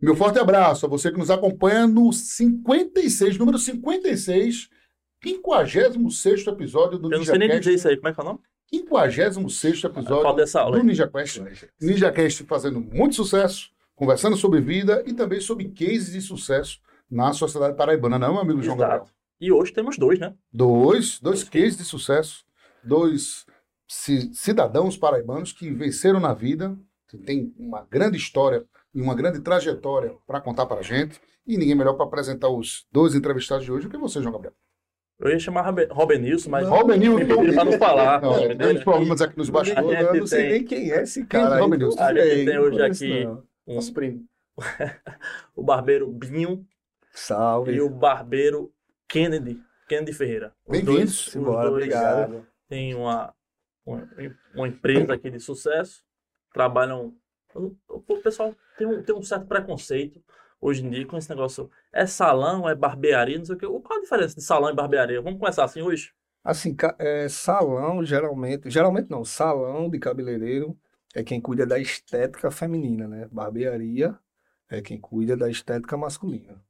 Meu forte abraço a você que nos acompanha no 56, número 56, 56 episódio do Eu não sei nem dizer isso aí, como é que é o nome? 56 episódio Qual dessa aula? do? Ninja Quest. Ninja Quest fazendo muito sucesso, conversando sobre vida e também sobre cases de sucesso na sociedade paraibana, não, meu amigo João Exato. Gabriel? E hoje temos dois, né? Dois, dois cases de sucesso, dois ci- cidadãos paraibanos que venceram na vida, que tem uma grande história e uma grande trajetória para contar para a gente. E ninguém melhor para apresentar os dois entrevistados de hoje do que você, João Gabriel. Eu ia chamar Robinilson, mas pediram pra não falar. Não, é, entendeu? grandes problemas aqui nos bastidores. Eu não sei tem- nem quem é esse é cara. aí, Robin não Nilson? A gente tem hoje aqui- não. Um- Nosso primo. o barbeiro Binho Salve. e o barbeiro Kennedy, Kennedy Ferreira. Os Bem-vindos. obrigado. Têm uma, uma, uma empresa aqui de sucesso, trabalham. O pessoal tem um, tem um certo preconceito hoje em dia com esse negócio. É salão, é barbearia, não sei o quê. Qual a diferença de salão e barbearia? Vamos começar assim hoje? Assim, é, salão, geralmente, geralmente não, salão de cabeleireiro é quem cuida da estética feminina, né? Barbearia é quem cuida da estética masculina.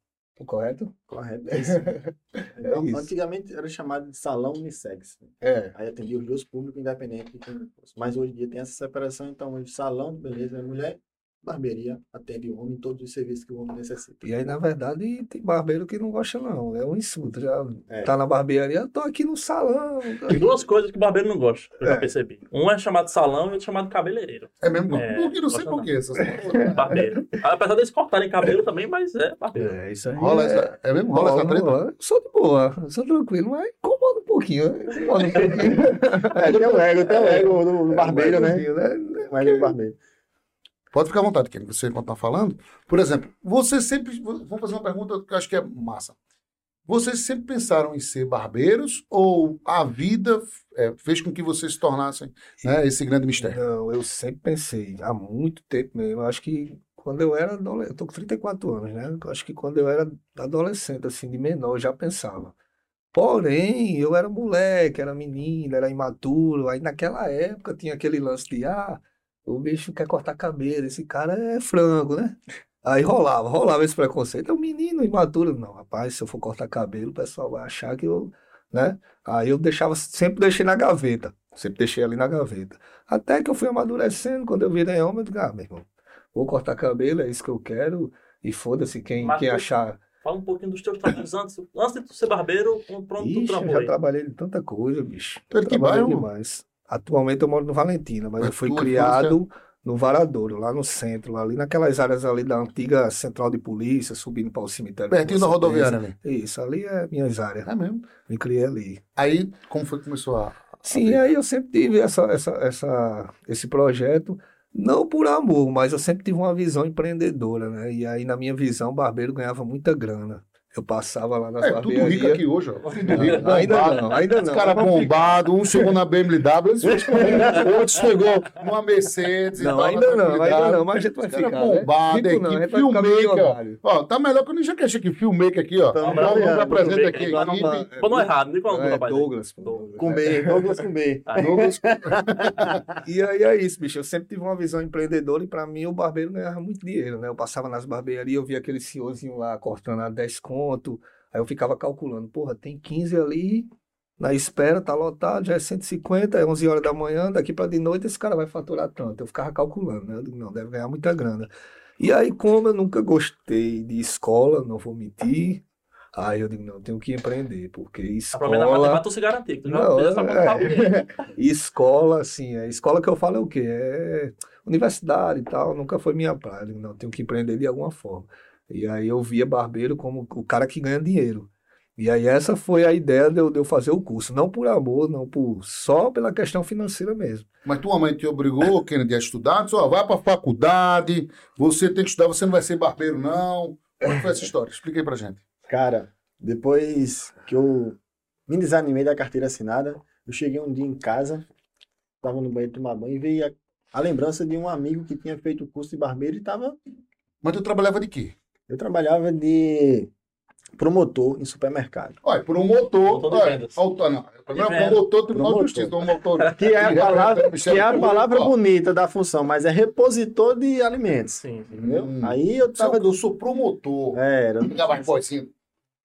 Correto? Correto, é isso. É isso. Antigamente era chamado de salão unissex. né? É. Aí atendia os dois públicos independentes de quem fosse. Mas hoje em dia tem essa separação, então hoje salão de beleza é mulher, barbearia atende o homem em todos os serviços que o homem necessita. E aí, na verdade, tem barbeiro que não gosta, não. É um insulto. Já É. tá na barbearia, tô aqui no salão. Tem duas coisas que o barbeiro não gosta, eu já É. percebi. Um é chamado salão e outro é chamado cabeleireiro. É mesmo? É, porque não sei por quê. Essas... Barbeiro. Apesar deles cortarem cabelo também, mas é barbeiro. É, isso aí. Rola é... essa, é mesmo? Rola essa treta? rola. Sou de boa, sou tranquilo, mas incomoda um pouquinho. né? Incomoda um pouquinho. É, tem o ego, tem o ego do, do É, barbeiro, um né? pouquinho, né? O ego do barbeiro. Pode ficar à vontade, Kenny, você enquanto está falando. Por exemplo, você sempre. Vou fazer uma pergunta que eu acho que é massa. Vocês sempre pensaram em ser barbeiros ou a vida é, fez com que vocês se tornassem né, esse grande mistério? Não, eu sempre pensei, há muito tempo mesmo. Acho que quando eu era adolescente, eu tô com 34 anos, né? Acho que quando eu era adolescente, assim, de menor, eu já pensava. Porém, eu era moleque, era menino, era imaturo. Aí naquela época tinha aquele lance de, ah, o bicho quer cortar cabelo, esse cara é frango, né? Aí rolava, rolava esse preconceito. É um menino imaturo. Não, rapaz, se eu for cortar cabelo, o pessoal vai achar que eu, né? Aí eu deixava, sempre deixei na gaveta. Sempre deixei ali na gaveta. Até que eu fui amadurecendo, quando eu virei homem, eu digo, ah, meu irmão, vou cortar cabelo, é isso que eu quero. E foda-se quem, Mas quem tu- achar. Fala um pouquinho dos teus trabalhos antes. Antes de tu ser barbeiro, pronto, tu Ixi, eu já trabalhei de tanta coisa, bicho. É de que Trabalhei bairro? demais. Atualmente eu moro no Valentina, mas eu fui criado no Varadouro, lá no centro, ali naquelas áreas ali da antiga central de polícia, subindo para o cemitério. Pertinho da rodoviária ali. Isso, ali é minhas áreas. É mesmo. Me criei ali. Aí, como foi que começou a. Sim, ver. aí eu sempre tive essa, essa, essa, esse projeto, não por amor, mas eu sempre tive uma visão empreendedora, né? E aí, na minha visão, o barbeiro ganhava muita grana. Eu passava lá nas É, tudo rico aqui hoje, ó. Tudo rico, Não, ainda bombado. não, ainda Os não. caras Vamos bombados, um chegou na BMW, outro chegou numa Mercedes. e Não, tal, ainda na não, ainda não, mas a gente vai Os caras ficar, né? bombados, Rico equipe, não, a gente vai ficar filmmaker, ó. tá melhor que o Ninja Cash aqui, filmmaker aqui, ó. Tamo Vamos apresentar aqui a não, equipe. Pô, não é errado, nem qual é o nome do rapaz. Douglas. Douglas. Com B, Douglas com B. Aí, E aí é isso, bicho. Eu sempre tive uma visão empreendedora e pra mim o barbeiro ganhava muito dinheiro, né? Eu passava nas barbearias, eu via aquele senhorzinho lá cortando a 10 conto. Aí eu ficava calculando, porra, tem 15 ali na espera, tá lotado, já é 150, é 11 horas da manhã, daqui pra de noite esse cara vai faturar tanto. Eu ficava calculando, né? Eu digo, não, deve ganhar muita grana. E aí, como eu nunca gostei de escola, não vou mentir, aí eu digo, não, eu tenho que empreender, porque a problema escola... matemática tu se garantir. Tu Não, essa é. escola, assim, a escola que eu falo é o quê? É universidade e tal, nunca foi minha praia. Eu digo, Não, tenho que empreender de alguma forma. E aí eu via barbeiro como o cara que ganha dinheiro. E aí essa foi a ideia de eu, de eu fazer o curso. Não por amor, não por só pela questão financeira mesmo. Mas tua mãe te obrigou, Kennedy, a estudar? Disse, ó, vai pra faculdade, você tem que estudar, você não vai ser barbeiro, não. Como foi essa história? Explica aí pra gente. Cara, depois que eu me desanimei da carteira assinada, eu cheguei um dia em casa, tava no banheiro tomar banho e veio a, a lembrança de um amigo que tinha feito o curso de barbeiro e tava. Mas tu trabalhava de quê? Eu trabalhava de promotor em supermercado. Olha, promotor. Promotor de olha, autor, não. Primeiro promotor, Tribunal de Promotor. Justiça, do motor. Que é a palavra, que é a palavra bonita. da função, mas é repositor de alimentos. Sim. Entendeu? Hum. Aí eu tava. Eu sou promotor. É, era, Liga mais vozinho.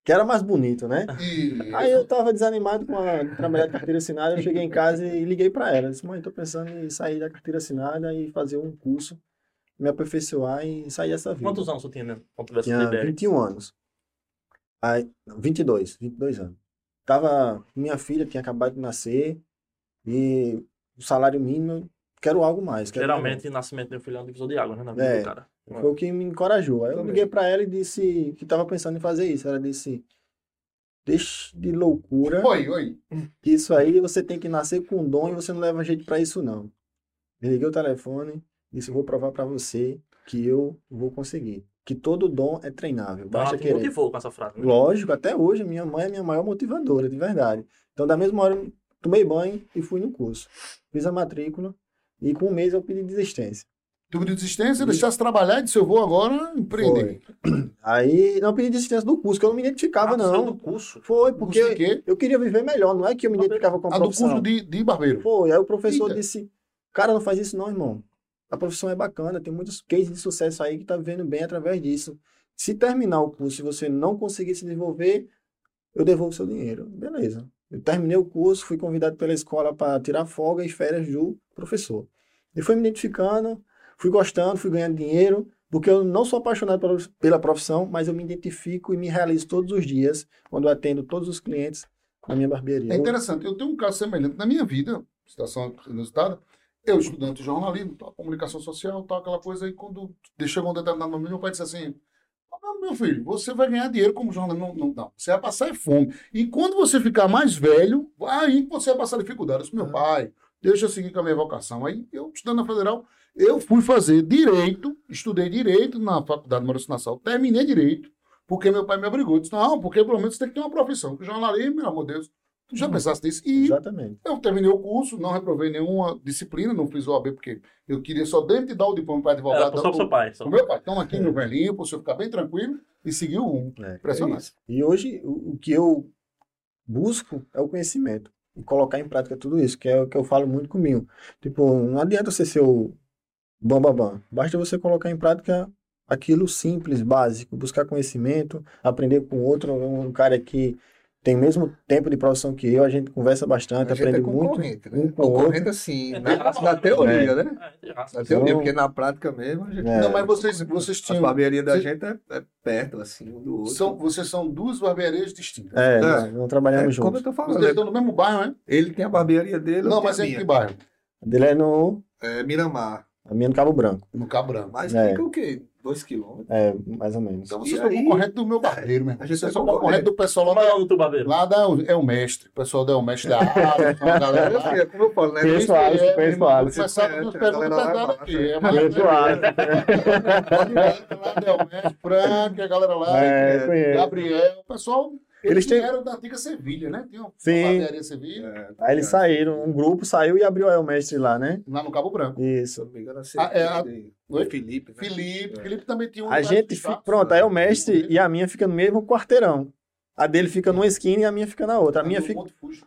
que era mais bonito, né? E... Aí eu tava desanimado com a trabalhar de carteira assinada, eu cheguei em casa e liguei pra ela. Disse, mãe, tô pensando em sair da carteira assinada e fazer um curso, me aperfeiçoar e sair dessa vida. Quantos anos você tinha né, quando Tinha IBR? 21 anos. Aí, não, 22, 22 anos. Tava, minha filha tinha acabado de nascer e o salário mínimo, quero algo mais. Quero Geralmente, nascimento de um filho é um divisor de água, né? Na vida É. do cara. Foi o que me encorajou. Aí eu Também. liguei pra ela e disse que tava pensando em fazer isso. Ela disse, deixa de loucura. Oi, oi. que isso aí você tem que nascer com dom e você não leva jeito pra isso não. Liguei o telefone, disse, eu vou provar pra você que eu vou conseguir. Que todo dom é treinável, Então, basta ela querer. motivou com essa frase. Né? Lógico, até hoje minha mãe é minha maior motivadora, de verdade. Então da mesma hora eu tomei banho e fui no curso. Fiz a matrícula e com um mês eu pedi desistência. Tu de desistência, deixasse trabalhar e disse, eu vou agora empreender. Aí não eu pedi desistência do curso, que eu não me identificava Ah, não. do curso. Foi Curso porque de quê? eu queria viver melhor, não é que eu me identificava com a A do profissão. curso de, de barbeiro. Foi, aí o professor Eita. disse, cara, não faz isso não, irmão. A profissão é bacana, tem muitos cases de sucesso aí que tá vivendo bem através disso. Se terminar o curso e você não conseguir se desenvolver, eu devolvo seu dinheiro. Beleza. Eu terminei o curso, fui convidado pela escola para tirar folga e férias do professor. E fui me identificando, fui gostando, fui ganhando dinheiro, porque eu não sou apaixonado pela, profissão, mas eu me identifico e me realizo todos os dias quando atendo todos os clientes na minha barbearia. É interessante, eu tenho um caso semelhante na minha vida, situação inusitada. Eu, estudante de jornalismo, tal, comunicação social, tal, aquela coisa, aí quando chegou um determinado momento, meu pai disse assim: "Ah, meu filho, você vai ganhar dinheiro como jornalista. Não, não, não, você vai passar é fome. E quando você ficar mais velho, aí que você vai passar dificuldade. Eu disse, meu pai, deixa eu seguir com a minha vocação. Aí, eu, estudando na Federal, eu fui fazer direito, estudei direito na Faculdade de Maurício Nassau, terminei direito, porque meu pai me obrigou. Disse, não, porque pelo menos você tem que ter uma profissão. Porque jornalismo, meu amor de Deus, tu já pensaste nisso? E Exatamente. eu terminei o curso, não reprovei nenhuma disciplina, não fiz o OAB, porque eu queria só dentro de dar o diploma para advogado. Era só pro seu pai. Só. O meu pai, toma aqui meu velhinho, para o senhor ficar bem tranquilo e seguir o rumo. É, Impressionante. é. E hoje o, o que eu busco é o conhecimento e colocar em prática tudo isso, que é o que eu falo muito comigo. Tipo, não adianta você ser o bam bam bam. Basta você colocar em prática aquilo simples, básico, buscar conhecimento, aprender com outro, um cara que tem o mesmo tempo de profissão que eu, a gente conversa bastante, A gente aprende é muito concorrente, né? um com. Concorrente assim, É, na, na teoria, né? É, raça. Na teoria, Então- porque na prática mesmo a gente... É. Não, mas vocês, vocês tinham. barbearias da vocês- gente é, é perto, assim, um do outro. São, vocês são duas barbearias distintas. É, É. nós não trabalhamos É, como eu juntos. tô falando, Vocês né? estão no mesmo bairro, né? ele tem a barbearia dele, Não, mas é em a que bairro? A dele é no, É Miramar. a minha é no Cabo Branco, No Cabrão. Mas É. fica o quê? Dois quilômetros? é, mais ou menos. Então E vocês são aí- concorrentes do meu barbeiro, meu irmão. A gente Vocês é são concorrente. concorrentes do pessoal lá é o da. nome do teu barbeiro? Lá da, é o mestre. O pessoal da é o mestre da área. É, como eu falo, né? Conheço o Alisson, é, conheço o Alisson. Começar com Conhece, as a perguntas galera lá é pesadas aqui. É Conheço o Alisson. Pode ir lá, lá Del Mestre, Frank, a galera lá. É, conheço. Gabriel, o pessoal. Eles Eles têm- eram da antiga Sevilha, né? Tinha uma Sim. barbearia Sevilha, É, Aí eles saíram, um grupo saiu e abriu aí o mestre lá, né? lá no Cabo Branco. Se Isso. eu não me engano, assim, Ah, é, a- Oi? Felipe. né? Felipe, É. Felipe também tinha um. A gente, fi- pronto, aí o mestre e a minha fica no mesmo quarteirão. A dele fica numa esquina e a minha fica na outra. A minha fica,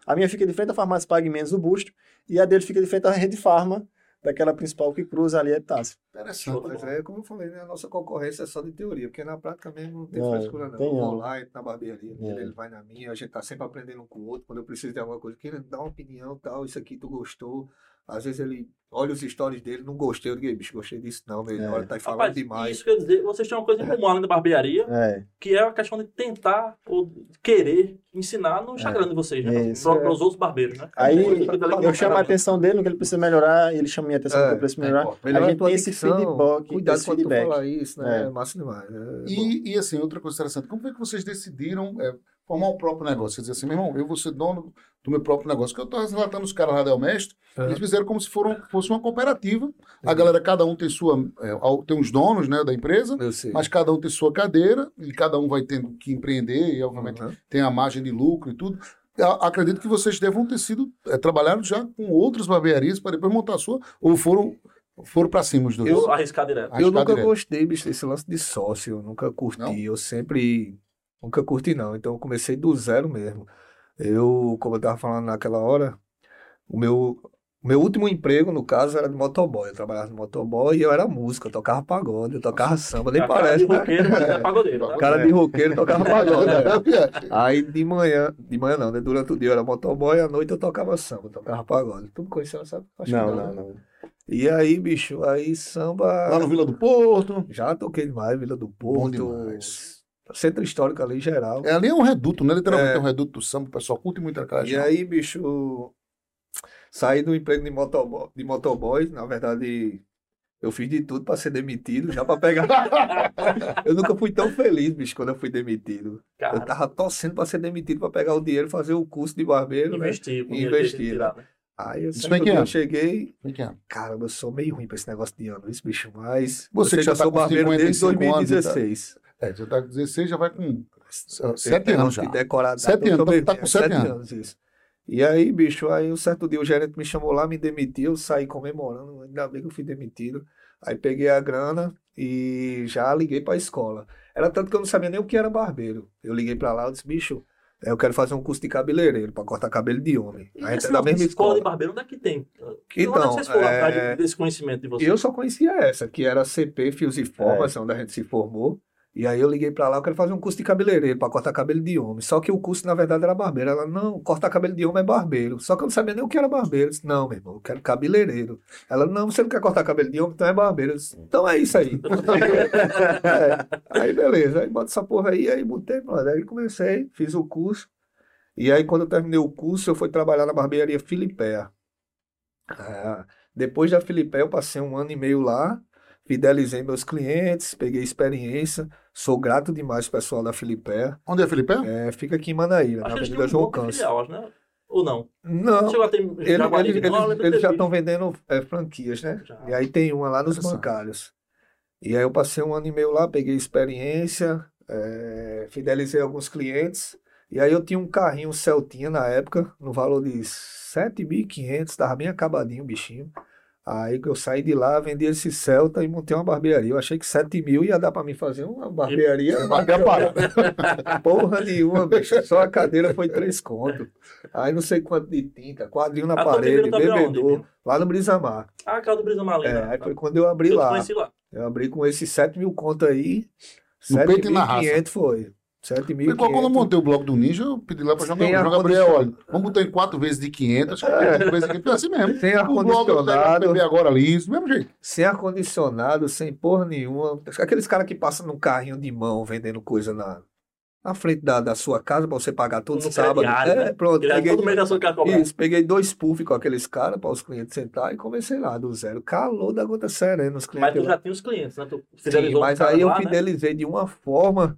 a minha fica de frente à farmácia Pague Menos do Busto e a dele fica de frente à rede Farma, daquela principal que cruza ali é Epitácio. Interessante. Mas é como eu falei, né? A nossa concorrência é só de teoria, porque na prática mesmo não tem Não, frescura, não. tem eu vou lá, entro na barbearia, É. ele vai na minha, a gente tá sempre aprendendo um com o outro. Quando eu preciso de alguma coisa, que ele dá uma opinião tal, isso aqui tu gostou. Às vezes ele olha os stories dele, não gostei, eu digo, "Ei, bicho, gostei disso não, velho. É. Olha, tá aí falando Rapaz, demais. isso quer dizer, vocês têm uma coisa em comum além da barbearia, É, que é a questão de tentar ou querer ensinar no Instagram de vocês, né? Para é. os outros barbeiros, né? Aí eu pra chamo a atenção dele no que ele precisa melhorar, e ele chama a minha atenção no que É, ele precisa é melhorar. importante. Melhora a gente tem esse feedback, Cuidado esse quando feedback. tu falar isso, né? É. É massa demais. É bom. E, e assim, outra coisa interessante, como foi que vocês decidiram é, formar o próprio negócio? Quer dizer assim, meu irmão, eu vou ser dono do meu próprio negócio. Que eu estou relatando os caras lá da El Mestre, É. eles fizeram como se foram, fosse uma cooperativa. A galera, cada um tem sua. é, tem os donos né, da empresa, mas cada um tem sua cadeira, e cada um vai tendo que empreender, e obviamente Uhum. tem a margem de lucro e tudo. Acredito que vocês devam ter sido. É, trabalharam já com outras barbearias para depois montar a sua, ou foram, foram para cima os dois. Eu arriscar direto. Eu nunca direto. gostei, bicho, desse lance de sócio. Eu nunca curti. Não? Eu sempre Nunca curti, não. Então eu comecei do zero mesmo. Eu, como eu tava falando naquela hora, o meu, o meu último emprego, no caso, era de motoboy. Eu trabalhava de motoboy e eu era músico, eu tocava pagode, eu tocava samba, nem A cara parece, de né? roqueiro, mas é É. pagodeiro, tá? Cara de roqueiro tocava pagode. né? É, Aí de manhã, de manhã não, né? Durante o dia eu era motoboy, à noite eu tocava samba, eu tocava pagode. Tu me conheceu, sabe? Acho que Não, né? não, não. E aí, bicho, aí samba. Lá no Vila do Porto. Já toquei demais, Vila do Bom Porto. demais. Centro histórico ali em geral. É, ali é um reduto, né? Literalmente É. é um reduto do samba. O pessoal curte muito aquela E região. aí, bicho, saí do emprego de motoboy, de motoboy. Na verdade, eu fiz de tudo pra ser demitido, já pra pegar. eu nunca fui tão feliz, bicho, quando eu fui demitido. Eu Cara, tava torcendo pra ser demitido pra pegar o dinheiro fazer o curso de barbeiro, né? investir. o Investir, né? né? Aí eu, Isso certo foi em que dia eu ano? cheguei, cá. caramba, eu sou meio ruim pra esse negócio de ano, isso, bicho, mas Você que eu já tá sou barbeiro desde 55 anos de idade. 2016. É, você tá com 16, já vai com Eu sete tenho anos já. que a data, Sete eu anos, tá com é, sete anos. isso. E aí, bicho, aí um certo dia o gerente me chamou lá, me demitiu, eu saí comemorando, ainda bem que eu fui demitido. Aí peguei a grana e já liguei pra escola. Era tanto que eu não sabia nem o que era barbeiro. Eu liguei pra lá, eu disse, bicho, eu quero fazer um curso de cabeleireiro pra cortar cabelo de homem. E A é de mesma escola de escola. barbeiro, onde é que tem? Então, onde é que vocês foram é, desse conhecimento de E vocês? eu só conhecia essa, que era CP Fios e Formas, onde a gente se formou. E aí eu liguei pra lá, eu quero fazer um curso de cabeleireiro pra cortar cabelo de homem. Só que o curso, na verdade, era barbeiro. Ela, não, cortar cabelo de homem é barbeiro. Só que eu não sabia nem o que era barbeiro. Eu disse, não, meu irmão, eu quero cabeleireiro. Ela, não, você não quer cortar cabelo de homem, então é barbeiro. Eu disse, então é isso aí. É. Aí beleza, aí bota essa porra aí, aí botei, mano. Aí comecei, fiz o curso. E aí quando eu terminei o curso, eu fui trabalhar na barbearia Filipéa. Ah, depois da Filipéia, eu passei um ano e meio lá, fidelizei meus clientes, peguei experiência. Sou grato demais ao pessoal da Filipéia. Onde é, Felipe? É, fica aqui em Manaíra, Acho na Avenida um João Câncer. né? Ou não? Não, Chegou a ter ele- Jaguaribe, eles, não, eles, eles já estão vendendo é, franquias, né? Já. E aí tem uma lá nos bancários. E aí eu passei um ano e meio lá, peguei experiência, é, fidelizei alguns clientes. E aí eu tinha um carrinho Celtinha na época, no valor de 7.500, tava bem acabadinho o bichinho. Aí que eu saí de lá, vendi esse Celta e montei uma barbearia. Eu achei que 7 mil ia dar pra mim fazer uma barbearia. A. Porra nenhuma, bicho. Só a cadeira foi três contos. Aí não sei quanto de tinta, quadrinho na tu parede, aonde, bebedor, Bino? lá no Brisamar. Ah, aquela do Brisa Malina. É, aí foi quando eu abri eu lá. lá. Eu abri com esses 7 mil conto aí. No peito e na raça. 7.500 foi. Foi igual quando eu 7.500. montei o bloco do Ninja, eu pedi lá pra jogar. Sem João Gabriel, olha, vamos botar em quatro vezes de 500. Acho que é. vezes aqui, foi assim mesmo. Sem ar-condicionado, agora ali, isso, do mesmo jeito. sem ar-condicionado, sem porra nenhuma. Aqueles caras que passam num carrinho de mão vendendo coisa na, na frente da, da sua casa pra você pagar todo sábado. crediário, É, né? pronto. Peguei, todo meio da sua casa cobrar. isso, peguei dois puff com aqueles caras para os clientes sentar e comecei lá do zero. Calor da gota serena os Mas clientes. tu lá. já tinha os clientes, né? Tu Sim, mas aí eu lá, né? fidelizei de uma forma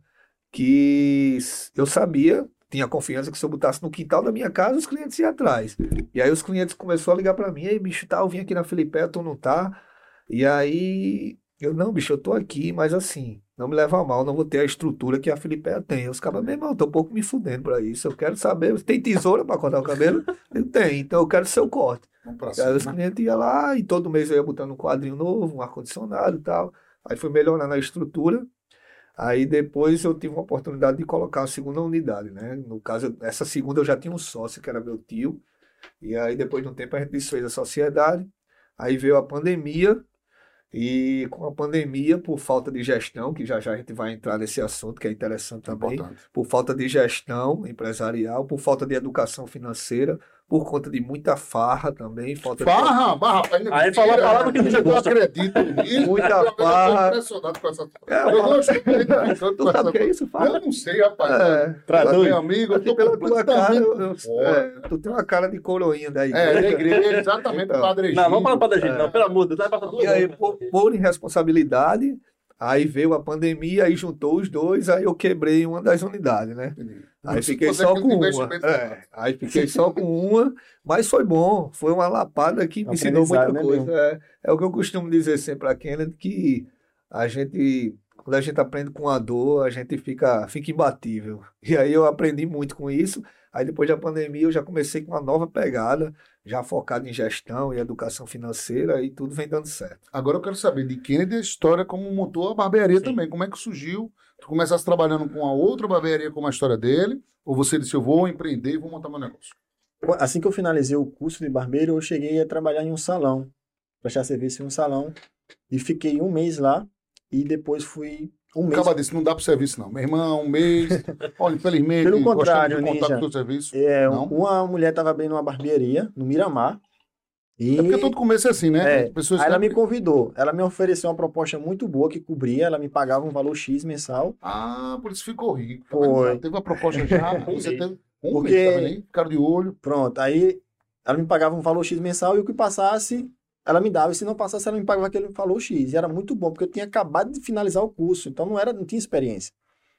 que eu sabia, tinha confiança que se eu botasse no quintal da minha casa, os clientes iam atrás. E aí os clientes começaram a ligar para mim, ei, bicho, tá, eu vim aqui na Filipe, tu não tá? E aí eu, não, bicho, eu tô aqui, mas assim, não me leva a mal, não vou ter a estrutura que a Filipe tem. Os caras, meu irmão, tô um pouco me fudendo pra isso, eu quero saber, tem tesoura para cortar o cabelo? Eu tenho, então eu quero seu corte. Pra Aí os cima. clientes iam lá e todo mês eu ia botando um quadrinho novo, um ar-condicionado e tal. Aí fui melhorando a estrutura. Aí depois eu tive uma oportunidade de colocar a segunda unidade, né? No caso, essa segunda eu já tinha um sócio, que era meu tio. E aí depois de um tempo a gente desfez a sociedade. Aí veio a pandemia. E com a pandemia, por falta de gestão, que já já a gente vai entrar nesse assunto, que é interessante também Importante. por falta de gestão empresarial, por falta de educação financeira, por conta de muita farra também, falta de Farra, barra, ainda Aí fala a palavra que eu não gosta. acredito nisso. Muita Eu farra. impressionado com essa. É, Eu não estou acreditando Tu com sabe o que é essa. isso, farra? Eu não sei, rapaz. É, Traduz. Meu amigo, eu tô pela tua cara, eu, eu- é, tu tem uma cara de coroinha da É, da igreja. exatamente, Então. Padre Não, vamos para o Padre É. Egito, não, pelo amor de Deus, vai passar duas E aí, por, por irresponsabilidade, aí veio a pandemia, aí juntou os dois, aí eu quebrei uma das unidades, né? Aí fiquei só com uma. É, aí fiquei só com uma, mas foi bom. Foi uma lapada que me ensinou muita né, coisa. É, é o que eu costumo dizer sempre a Kennedy, que a gente, quando a gente aprende com a dor, a gente fica, fica imbatível. E aí eu aprendi muito com isso. Aí depois da pandemia eu já comecei com uma nova pegada, já focado em gestão e educação financeira e tudo vem dando certo. Agora eu quero saber de Kennedy a história como montou a barbearia Sim. também. Como é que surgiu? Tu começasse trabalhando com a outra barbearia como a história dele? Ou você disse, eu vou empreender e vou montar meu negócio? Assim que eu finalizei o curso de barbeiro, eu cheguei a trabalhar em um salão, prestar serviço em um salão, e fiquei um mês lá, e depois fui um mês. Acaba disso, não dá pro serviço não. Meu irmão, um mês. Olha, infelizmente, Pelo contrário, de contar Ninja. o serviço. É, Não? uma mulher estava abrindo uma barbearia no Miramar, e É porque todo começo é assim, né? É, As pessoas aí ela me convidou, ela me ofereceu uma proposta muito boa que cobria, ela me pagava um valor X mensal, Ah, por isso ficou rico. Tá Foi. Teve a proposta já, você teve um Porque- mês, tá de olho. pronto, aí ela me pagava um valor X mensal e o que passasse, ela me dava, e se não passasse, ela me pagava aquele valor X, e era muito bom, porque eu tinha acabado de finalizar o curso, então não era, não tinha experiência.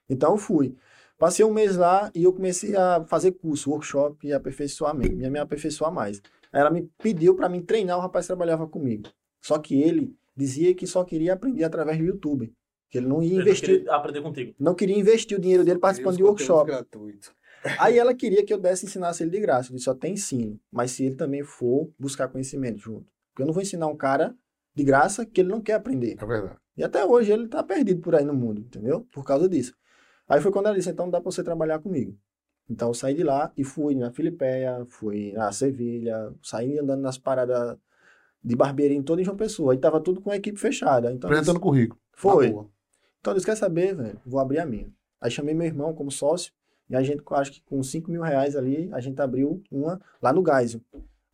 Então eu fui. Passei um mês lá e eu comecei a fazer curso, workshop e aperfeiçoamento, me, me aperfeiçoar mais. Aí ela me pediu para mim treinar, o rapaz trabalhava comigo. Só que ele dizia que só queria aprender através do YouTube, que ele não ia Eu investir, queria aprender contigo. não queria investir o dinheiro dele participando de workshop. gratuito. Aí ela queria que eu desse ensinasse ele de graça. Eu disse, só tem ensino. Mas se ele também for buscar conhecimento junto. Porque eu não vou ensinar um cara de graça que ele não quer aprender. É verdade. E até hoje ele tá perdido por aí no mundo, entendeu? Por causa disso. Aí foi quando ela disse, então dá pra você trabalhar comigo. Então eu saí de lá e fui na Filipeia, fui na Sevilha, saí andando nas paradas de barbearia em toda em João Pessoa. Aí tava tudo com a equipe fechada. Então, eu disse, Apresentando currículo. foi. Boa. Então eles quer saber, velho, vou abrir a minha. Aí chamei meu irmão como sócio e a gente, acho que com 5 mil reais ali, a gente abriu uma lá no Geisel.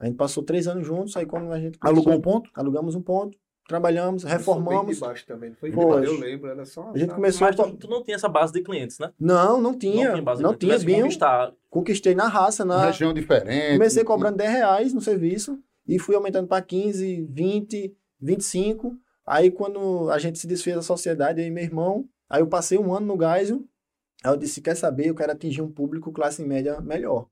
A gente passou três anos juntos, aí quando a gente Alugou um ponto? alugamos um ponto, trabalhamos, reformamos. baixo também, não foi? Foi. Eu lembro, era só A gente sala. começou Mas a... tu, tu não tinha essa base de clientes, né? Não, não tinha. não tinha base Não de tinha, clientes. Conquistar. Conquistei na raça, na... região diferente. Comecei cobrando 10 reais no serviço e fui aumentando para 15, 20, 25. Aí quando a gente se desfez da sociedade, e meu irmão, aí eu passei um ano no Geisel, aí eu disse, quer saber, eu quero atingir um público classe média melhor.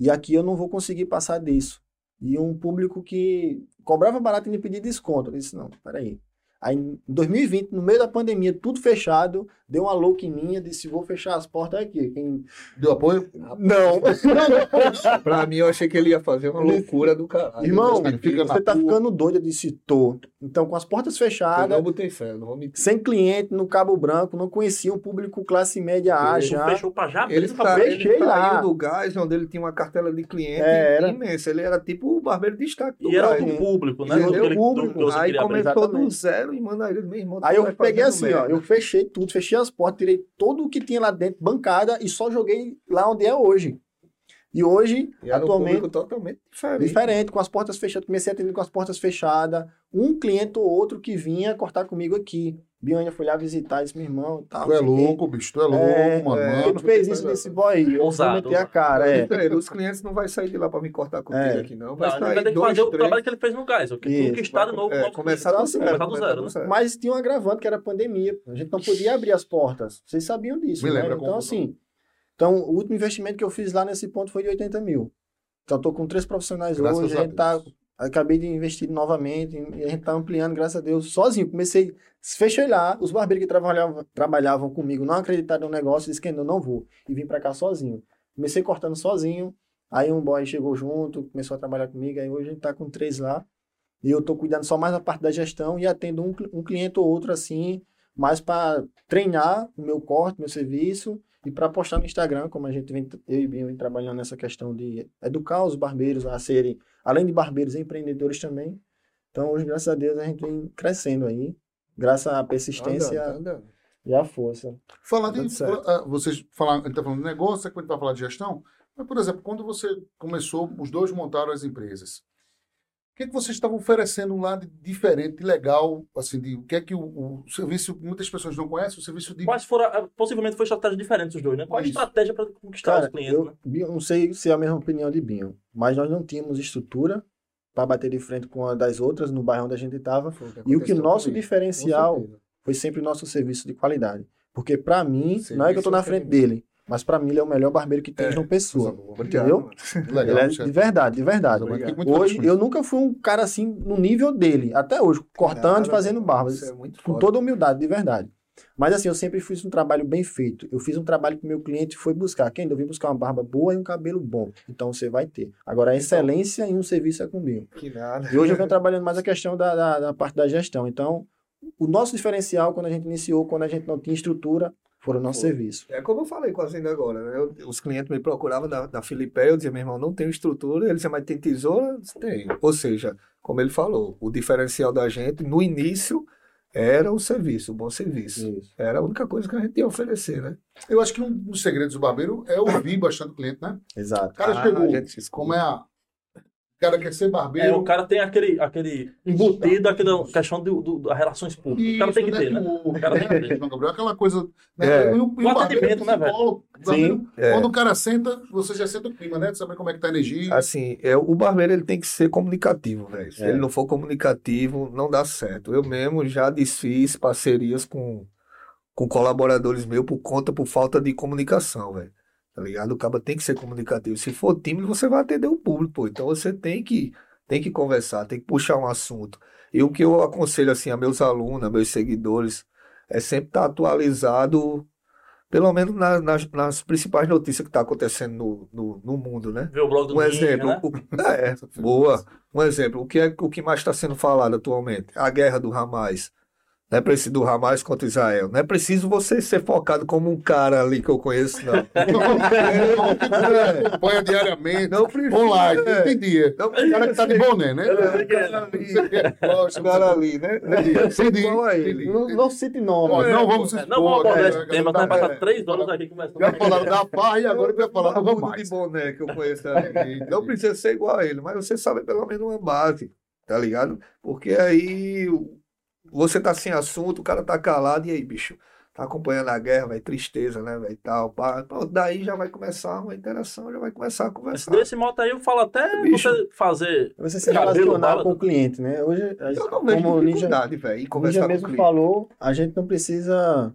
E aqui eu não vou conseguir passar disso. E um público que cobrava barato e me pedia desconto. Eu disse, não, peraí. Aí em 2020, no meio da pandemia, tudo fechado, deu uma louca em mim, eu disse, vou fechar as portas aqui. Quem... Deu apoio? Não. Pra mim, eu achei que ele ia fazer uma loucura do caralho. Irmão, fica você tá rua. ficando doido, eu disse, tô. Então, com as portas eu fechadas, não botei fé, eu não vou mentir. sem cliente, no Cabo Branco, não conhecia um público classe média A já. fechou pra já Ele, sa acabou. ele fechei lá. do gás, onde ele tinha uma cartela de cliente É, era. imensa. Ele era tipo o barbeiro de destaque do E era outro público, né? Entendeu? Do ele- do Público. Aí começou do Exatamente. E manda ele, meu irmão. tu Aí eu peguei assim, ó, eu fechei tudo, fechei as portas, tirei tudo o que tinha lá dentro, bancada, e só joguei lá onde é hoje. E hoje, E um atualmente, público totalmente diferente. diferente, com as portas fechadas, comecei a atender com as portas fechadas, um cliente ou outro que vinha cortar comigo aqui. Bianha foi lá visitar, disse, meu irmão, tal, Tu é não o louco, bicho. Tu é louco, É, mano. é. mano. Tu fez isso desse boy, eu Ousado, vou meter a cara, é. Os clientes não vão sair de lá pra me cortar contigo É. aqui, não. Não, Vai sair ter que fazer o três. trabalho que ele fez no gás. ok? Isso. Conquistar de novo. É, começar do zero, Começar do zero, né? zero. Mas tinha um agravante que era a pandemia. A gente não podia abrir as portas. Vocês sabiam disso, Me né? lembra Então, assim, então, o último investimento que eu fiz lá nesse ponto foi de 80 mil. Então, tô com três profissionais Graças hoje. a A gente tá. Acabei de investir novamente e a gente tá ampliando, graças a Deus, sozinho. Comecei, fechei lá, os barbeiros que trabalhavam, trabalhavam comigo não acreditaram no negócio, disse que ainda não vou. E vim pra cá sozinho. Comecei cortando sozinho, aí um boy chegou junto, começou a trabalhar comigo, aí hoje a gente tá com três lá. E eu tô cuidando só mais da parte da gestão e atendo um, um cliente ou outro assim, mais para treinar o meu corte, meu serviço e para postar no Instagram, como a gente vem, eu e Binho vem trabalhando nessa questão de educar os barbeiros a serem, além de barbeiros, empreendedores também. Então, hoje, graças a Deus, a gente vem crescendo aí, graças à persistência Andando, andando. e à força. Falar Tá de, ah, vocês falaram, ele está falando de negócio, gente vai falar de gestão. Mas, por exemplo, quando você começou, os dois montaram as empresas. O que, é que vocês estavam oferecendo lá de diferente, de legal, assim, de o que é que o, o serviço, muitas pessoas não conhecem, o serviço de Quais foram, a- possivelmente foi estratégia diferente dos dois, né? Qual a estratégia para conquistar Cara, os clientes, eu, né? Binho, não sei se é a mesma opinião de Binho, mas nós não tínhamos estrutura para bater de frente com a das outras no bairro onde a gente estava. E o que nosso diferencial foi sempre o nosso serviço de qualidade. Porque para mim, não é que eu Serviço na frente dele, mas para mim ele é o melhor barbeiro que tem É, em João Pessoa. Obrigado, entendeu? legal. Ele é de verdade, de verdade. Hoje eu nunca fui um cara assim no nível dele, até hoje, cortando e fazendo barba, Isso é muito com foda. toda humildade, de verdade. Mas assim, eu sempre fiz um trabalho bem feito. Eu fiz um trabalho que meu cliente foi buscar. Quem? Eu vim buscar uma barba boa e um cabelo bom. Então você vai ter. Agora, a excelência em um serviço é comigo. Que nada. E hoje eu venho trabalhando mais a questão da, da, da parte da gestão. Então, o nosso diferencial, quando a gente iniciou, quando a gente não tinha estrutura, foram o nosso Foi. serviço. É como eu falei com a Zinda agora, né? Eu- os clientes me procuravam da, da Filipe, eu dizia, meu irmão, não tenho estrutura. Ele dizia, mas tem tesoura? Eu disse, Tem. Ou seja, como ele falou, o diferencial da gente, no início, era o serviço, o bom serviço. Isso. Era a única coisa que a gente ia oferecer, né? Eu acho que um dos segredos do barbeiro é ouvir bastante o cliente, né? Exato. O cara Ah, chegou, como é a... O cara quer ser É, barbeiro... o cara tem aquele, aquele embutido, aquela questão do, do, das relações públicas. o cara tem que ter, né? O cara tem que ter. João Gabriel, aquela coisa. Né? É. E o, e o O barbeiro atendimento, né, velho? o barbeiro, É. Quando o cara senta, você já sente o clima, né? De saber como é que tá a energia. Assim, é, o barbeiro ele tem que ser comunicativo, velho. Se É. ele não for comunicativo, não dá certo. Eu mesmo já desfiz parcerias com, com colaboradores meus por conta, por falta de comunicação, velho. Tá ligado? O cara tem que ser comunicativo. Se for tímido, você vai atender o público, pô. Então você tem que, tem que conversar, tem que puxar um assunto. E o que eu aconselho, assim, a meus alunos, a meus seguidores, é sempre estar atualizado, pelo menos na- nas, nas principais notícias que tá acontecendo no, no, no mundo, né? Ver o blog do Um exemplo, né? o- é, boa. Um exemplo, o que é o que mais está sendo falado atualmente? A guerra do Hamas. Não é preciso do Hamas contra Israel. Não é preciso você ser focado como um cara ali que eu conheço, não. Acompanha diariamente. Não precisa. Online, é. entendi. Não O cara que tá de boné, né? É, o cara ali, Gosta, o cara ali, né? Entendi. Igual a ele. Não, não cite nome. Não vamos É, expor, não vamos abordar né? esse tema, Tá- vamos passar é. três horas aqui conversando. Já falaram da farra e agora vai falar do Hamas. de boné que eu conheço ali. Não precisa ser igual a ele, mas você sabe pelo menos uma base, tá ligado? Porque aí você tá sem assunto, o cara tá calado, e aí, bicho? Tá acompanhando a guerra, vai tristeza, né, velho, e tal, pá. Pronto, daí já vai começar uma interação, já vai começar a conversar. Desse modo aí eu falo até Bicho. você fazer. Você se relacionar com o cliente, né? Hoje, a- Eu não vejo como dificuldade, velho, Ninja conversar com o mesmo cliente. falou, a gente não precisa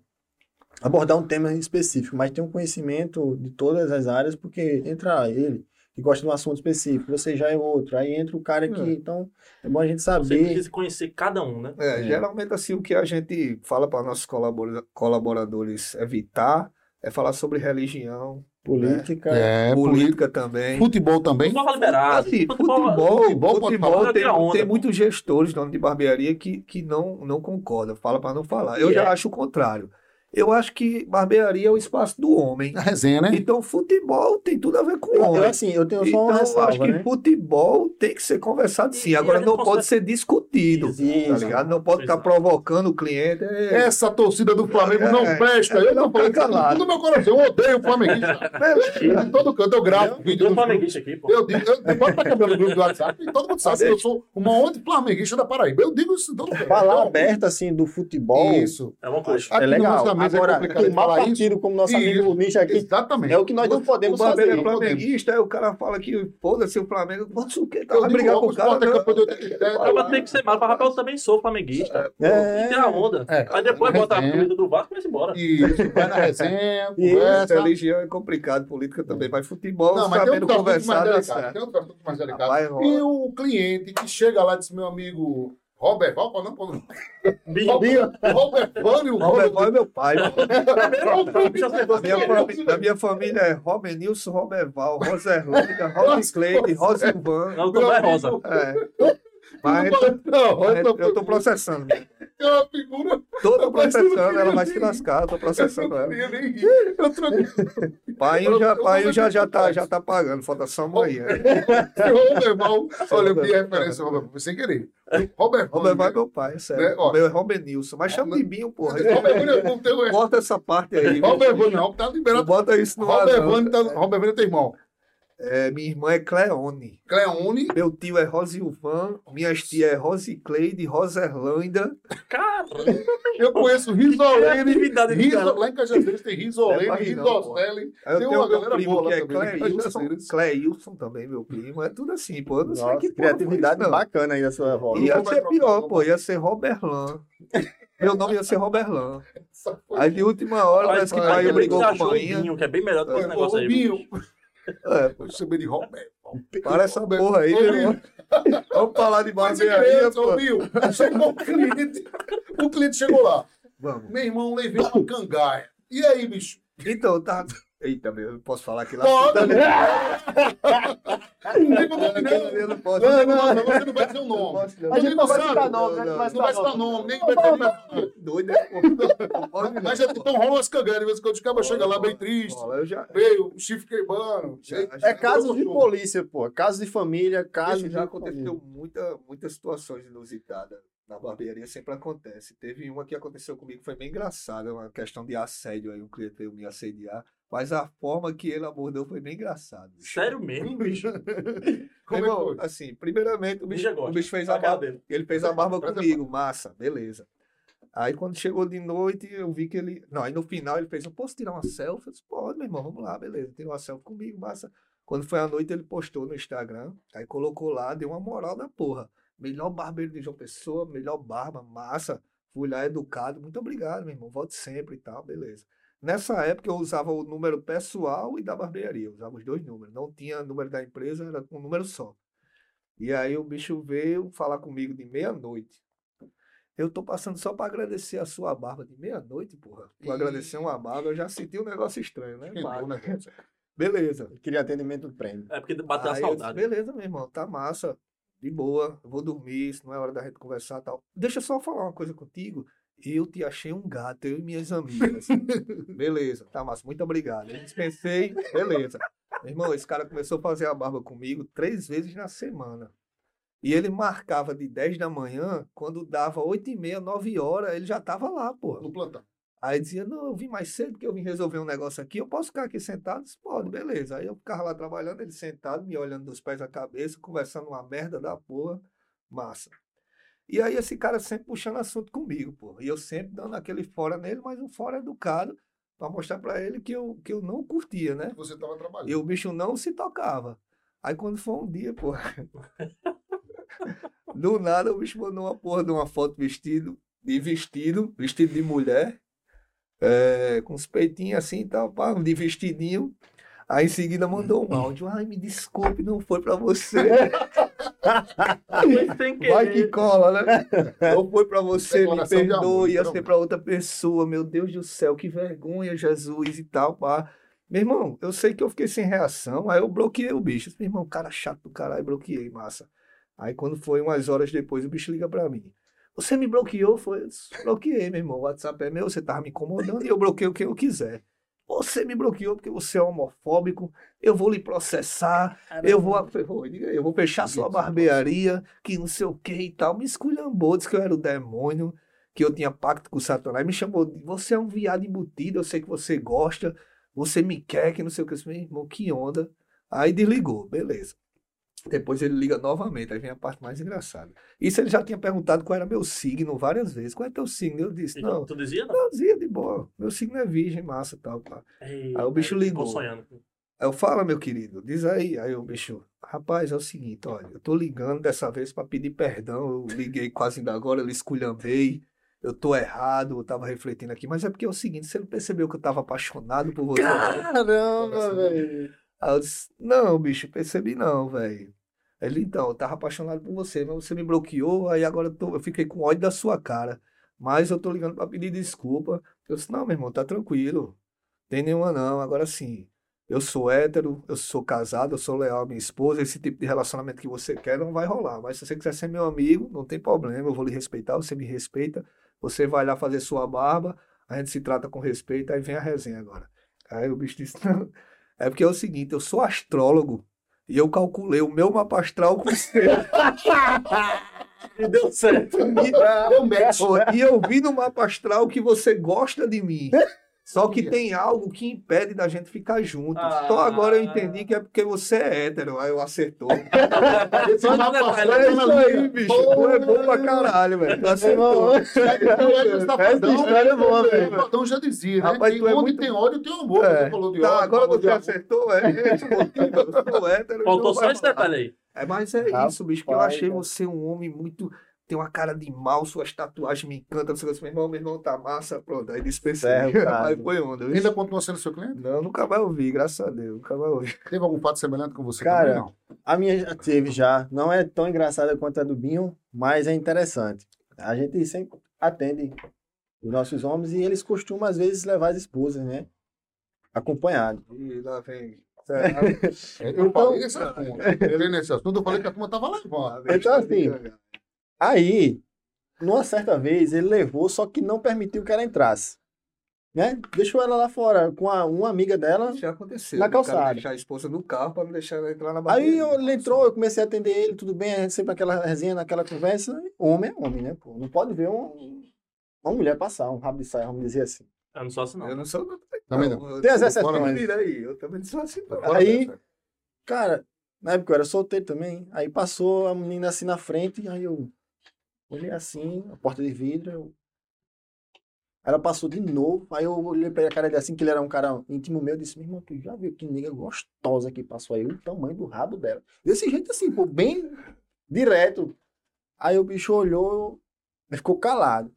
abordar um tema específico, mas tem um conhecimento de todas as áreas, porque entra ele, que gosta de um assunto específico, você já é outro, aí entra o cara que, É. então, é bom a gente Você saber. precisa conhecer cada um, né? É, É. geralmente assim, o que a gente fala para nossos colabora- colaboradores evitar é falar sobre religião, Política. É, política. também. Futebol também. Futebol liberado. Assim, futebol, futebol, futebol futebol tem, onda, tem muitos gestores, dono de barbearia, que, que não, não concordam, fala para não falar. Eu já é. acho o contrário. Eu acho que barbearia é o espaço do homem. A resenha, né? Então, futebol tem tudo a ver com o Eu, eu, homem. assim, eu tenho só Então, uma eu ressalva, acho que né? futebol tem que ser conversado sim. E- Agora, não consegue- pode ser discutido. Isso, Tá ligado? Não pode estar Exato. provocando o cliente. É, Essa torcida do Flamengo não É, presta. Eu não falando isso no meu coração. Eu odeio o Flamenguista. Em todo canto eu gravo vídeo Tem um do flamenguista aqui, pô. Eu digo, eu, pode estar cabelo no grupo do WhatsApp e todo mundo sabe que eu sou o maior flamenguista da Paraíba. Eu digo isso em todo canto. Falar Então, aberta, assim, do futebol Isso. É uma coisa. É legal. Mesa é Agora, complicado queimar falar partido, como nosso Isso. amigo Ninja aqui, Exatamente. é o que nós não podemos o fazer. é flamenguista, aí o cara fala que foda-se o Flamengo. Foda-se o quê? Tá, vai brigar com o o cara. Sport é não. campeão de 87. Aí vai ter que ser mal. Para rapaz, eu também sou flamenguista. É, E tem a onda. É. Aí depois bota a comida do Vasco e vai embora. Isso, vai na resenha, Isso, conversa. Religião é complicado, política também, mas futebol, Não, mas tem sabendo conversar. Tem mais delicado. E o cliente que chega lá e diz, meu amigo Robert, Val, qual não, qual não? Binho. Robert Vânio, Robert Val é meu pai. Da minha, família é Robert Nilson, Robert Val, Roserlândia, Rosi Cleide, Rosivan. Não, o Tomé Rosa. É. Mas Não, mas eu eu tô processando. É uma figura. Tô, tô eu processando, ela vai se lascar, eu tô Eu processando ela. Eu. Pai já, Eu- eu pai vou já, já, tá, já tá pagando, falta só amanhã. Robert Val. Olha, eu vi a referência, Robert, foi sem querer. Robert Robert Val é Vânio. meu pai, é sério. Né, meu é Robert Nilson, mas chama de Binho, porra. Corta essa parte aí. Vânio não, tá liberado. bota isso no ar, não. Vânio, tá, é teu irmão. É, minha irmã é Cleone. Cleone. Meu tio é Rosilvan. Minhas tias é Rosicleide, Roserlândia. Cara, Eu conheço Risolene. Riso, lá em Cajazeiras tem Risolene, É. Risocelli. Tem uma galera primo boa que lá é também, né? Cleilson. Cleilson também, meu primo. É tudo assim, pô. Eu não sei Nossa, que porra foi criatividade não. bacana aí da sua voz. E- Ia ser pior, pô. Ia ser Roberlan. Meu nome ia ser Roberlan. Aí de última hora, parece que aí pai brigou com o. Binho, que é bem melhor do que esse Ô, negócio aí. Binho, É, eu chamei de Robert. Para essa porra aí, meu. Vamos falar de barbearia, pô. Binho, chegou o cliente. O cliente chegou lá. Vamos. Meu irmão, levei uma cangaia. E aí, bicho? Então, tá. Eita, meu, eu não posso falar aqui lá. Pode! Não eu não posso. não. Não, não, você não vai dizer o nome. A gente não vai sabe? citar nome, né? Não, Não vai Não vai citar nome. nem vai ter Doido, né? Mas então rola umas cangalhas, de vez em quando os cabas chegam lá bem triste. Veio, o chifre queimando. É caso de polícia, pô. Caso de família, caso já aconteceu muita, muitas situações inusitadas na barbearia, sempre acontece. Teve uma que aconteceu comigo que foi bem engraçada, uma questão de assédio aí, um cliente veio me assediar, mas a forma que ele abordou foi bem engraçado. bicho. Sério mesmo, bicho? Como é que Irmão, foi? assim, primeiramente o bicho, Bicho o bicho fez A a barba, dele. ele fez a barba comigo, massa, beleza. Aí quando chegou de noite, eu vi que ele. Não, aí no final ele fez, eu posso tirar uma selfie? Eu disse, pode, meu irmão, vamos lá, beleza. Tirou uma selfie comigo, massa. Quando foi à noite, ele postou no Instagram, aí colocou lá, deu uma moral da porra. Melhor barbeiro de João Pessoa, melhor barba, massa. Fui lá educado, muito obrigado, meu irmão. Volte sempre e tal, beleza. Nessa época eu usava o número pessoal e da barbearia, eu usava os dois números. Não tinha número da empresa, era um número só. E aí o bicho veio falar comigo de meia-noite. Eu tô passando só para agradecer a sua barba de meia-noite, porra. Tu Ih. agradecer uma barba, eu já senti um negócio estranho, né? Mas, negócio. beleza. Queria atendimento do prêmio. É porque bateu a Aí eu disse, saudade. beleza, meu irmão, tá massa, de boa, eu vou dormir, isso não é hora da gente conversar e tal. Deixa eu só falar uma coisa contigo. Eu te achei um gato, eu e minhas amigas. beleza, tá massa, muito obrigado. Eu dispensei, beleza. Meu irmão, esse cara começou a fazer a barba comigo três vezes na semana. E ele marcava de 10 da manhã, quando dava 8 e meia, 9 horas, ele já tava lá, pô. No plantão. Aí dizia, não, eu vim mais cedo porque eu vim resolver um negócio aqui, eu posso ficar aqui sentado? Disse, Pode, beleza. Aí eu ficava lá trabalhando, ele sentado, me olhando dos pés à cabeça, conversando uma merda da porra, massa. E aí esse cara sempre puxando assunto comigo, pô. E eu sempre dando aquele fora nele, mas um fora educado, pra mostrar pra ele que eu, que eu não curtia, né? Você tava trabalhando. E o bicho não se tocava. Aí quando foi um dia, pô. Do nada o bicho mandou uma porra de uma foto vestido, de vestido, vestido de mulher, é, com os peitinhos assim e tal, pá, de vestidinho. Aí em seguida mandou um áudio. Ai, me desculpe, não foi pra você. Vai que cola, né? Não foi pra você, me perdoa, ia ser literalmente. pra outra pessoa. Meu Deus do céu, que vergonha, Jesus e tal, pá. Meu irmão, eu sei que eu fiquei sem reação, aí eu bloqueei o bicho. Meu irmão, cara chato do caralho, bloqueei, massa. Aí quando foi umas horas depois, o bicho liga pra mim. Você me bloqueou? Foi, bloqueei, meu irmão. O WhatsApp é meu, você tava me incomodando e eu bloqueio quem eu quiser. Você me bloqueou porque você é homofóbico, eu vou lhe processar, eu vou, eu vou, eu fechar sua barbearia, que não sei o que e tal. Me esculhambou, disse que eu era o demônio, que eu tinha pacto com o Satanás. Me chamou de, você é um viado embutido, eu sei que você gosta, você me quer, que não sei o que. Eu disse, Meu irmão, que onda. Aí desligou, beleza. Depois ele liga novamente, aí vem a parte mais engraçada. Isso ele já tinha perguntado qual era meu signo várias vezes. Qual é teu signo? Eu disse, Então, não, Tu dizia não? não, dizia de boa. Meu signo é virgem, massa tal, pá. Ei, Aí o bicho ligou. sonhando. Aí eu falo, meu querido, diz aí. Aí o bicho, rapaz, é o seguinte, olha, eu tô ligando dessa vez pra pedir perdão. Eu liguei quase ainda agora, eu esculhambei. Eu tô errado, eu tava refletindo aqui, mas é porque é o seguinte, você não percebeu que eu tava apaixonado por você? Caramba, velho. Aí eu disse, não, bicho, percebi não, velho. Ele, então, eu tava apaixonado por você, mas você me bloqueou, aí agora eu, tô- eu fiquei com ódio da sua cara. Mas eu tô ligando pra pedir desculpa. Eu disse, não, meu irmão, tá tranquilo. Tem nenhuma não. Agora sim, eu sou hétero, eu sou casado, eu sou leal à minha esposa, esse tipo de relacionamento que você quer não vai rolar. Mas se você quiser ser meu amigo, não tem problema, eu vou lhe respeitar, você me respeita. Você vai lá fazer sua barba, a gente se trata com respeito, aí vem a resenha agora. Aí o bicho disse, não, é porque é o seguinte, eu sou astrólogo e eu calculei o meu mapa astral com o seu. E deu certo. Deu match. E eu vi no mapa astral que você gosta de mim. Só que tem algo que impede da gente ficar junto. Ah. Só agora eu entendi que é porque você é hétero. Aí eu acertou. É astral É tá isso na aí, bicho. Tu é bom pra caralho, velho. Tu acertou. Essa Safadão. história é boa, O velho. Safadão já dizia, né? Rapaz, que tu é onde tem ódio, tem amor. É. Você falou de Tá, ódio, agora você acertou, é. Eu sou hétero. Faltou só esse detalhe aí. É, mas é Rapaz, isso, bicho, que eu achei cara. você um homem muito. Tem uma cara de mal, suas tatuagens me encantam. O que, meu irmão, meu irmão tá massa. Pronto, aí dispensei. Aí foi onda. Ainda continua sendo seu cliente? Não, nunca vai ouvir, graças a Deus. Nunca vai ouvir. Teve algum fato semelhante com você Cara, também? Não. A minha já teve já. Não é tão engraçada quanto a do Binho, mas é interessante. A gente sempre atende os nossos homens, e eles costumam, às vezes, levar as esposas, né? Acompanhado. E lá vem. Eu falei nesse assunto. Entrei nesse assunto, eu falei que a turma tava levando. Então, assim, Aí, numa certa vez, ele levou, só que não permitiu que ela entrasse. Né? Deixou ela lá fora com a, uma amiga dela. Já aconteceu. Na calçada. deixar a esposa no carro pra não deixar ela entrar na Aí barbearia. eu- ele entrou, eu comecei a atender ele, tudo bem, sempre aquela resenha, naquela conversa. Homem é homem, né? Pô? Não pode ver um- uma mulher passar, um rabo de saia, vamos dizer assim. Eu não sou assim, não. Eu não sou. Também não. Eu Tem as exceções. aí. Eu também não sou assim, não. Aí-. Cara, na época eu era solteiro também. Aí passou a menina assim na frente, aí eu olhei assim, a porta de vidro. eu- Ela passou de novo, aí eu olhei pra cara dele assim, que ele era um cara íntimo meu, eu disse, meu irmão, tu já viu que nega gostosa que passou aí, o tamanho do rabo dela. Desse jeito assim, pô, bem direto. Aí o bicho olhou, ficou calado.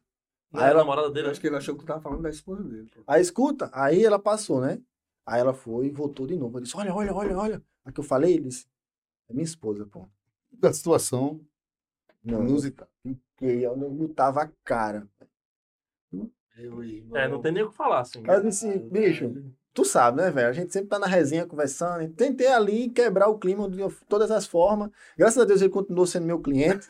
Não Aí é a ela- namorada dele. acho que ele achou que tu tava falando da esposa dele. pô. Aí escuta, aí ela passou, né? Aí ela foi e voltou de novo. Eu disse, olha, olha, olha, olha. Aí que eu falei, ele disse, é minha esposa, pô. Da situação Não, inusitada. Fiquei, eu não botava a cara. É, não tem nem o que falar, assim. Aí eu disse, bicho, tu sabe, né, velho? A gente sempre tá na resenha conversando. Tentei ali quebrar o clima de todas as formas. Graças a Deus ele continuou sendo meu cliente.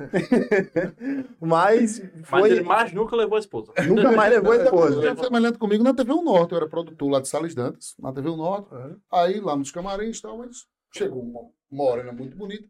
Mas Mas foi. ele mais nunca levou a esposa. Nunca mais levou a Ele esposa. já foi malhando comigo na TV O Norte, eu era produtor lá de Salles Dantas, na TV O Norte. Aí lá nos camarins e tal, mas chegou uma morena muito bonita,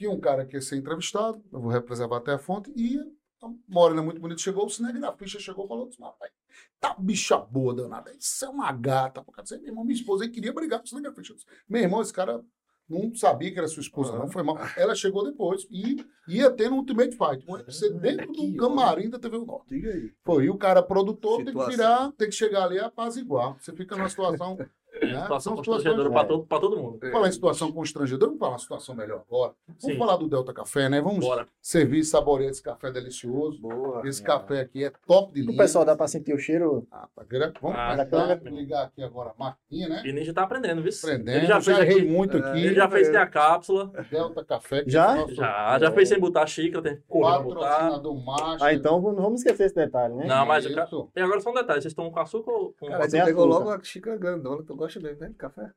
que um cara que ia ser entrevistado, eu vou preservar até a fonte, e a morena muito bonita chegou, o cinegrafista chegou e falou, disse, rapaz, tá bicha boa danada, isso é uma gata. Por causa meu irmão, minha esposa aí queria brigar com o cinegrafista. Meu irmão, esse cara não sabia que era sua esposa, não, foi mal. Ela chegou depois e ia ter no Ultimate Fight, um UFC dentro do camarim da TV Norte. Diga aí. Foi, e o cara produtor tem que Situação. virar, tem que chegar ali a apaziguar. Você fica numa situação. Né? Situação São constrangedora pra todo, pra todo mundo. Vamos falar em situação constrangedora, vamos falar uma situação melhor agora. Vamos Sim. falar do Delta Café, né? Vamos Bora. servir e saborear esse café delicioso. Boa. Esse café aqui é top de linha. O pessoal dá pra sentir o cheiro. Ah, tá gra- Vamos Ah, ligar, tá. ligar aqui agora a maquininha, né? E Ninja tá aprendendo, viu? Aprendendo. Ele já fez errei aqui. muito É, aqui. Ele já fez sem a cápsula. Delta Café. que Já? é Já, já fez sem botar a xícara, tem que correr botar. Patrocinador macho. Ah, então não vamos esquecer esse detalhe, né? Não, mas o ca- Isso. E agora só um detalhe, vocês estão com açúcar ou com Cara, Sem tu pegou açúcar. logo uma xícara grandona, gosta mesmo, né? de Café.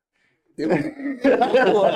Eu- Delta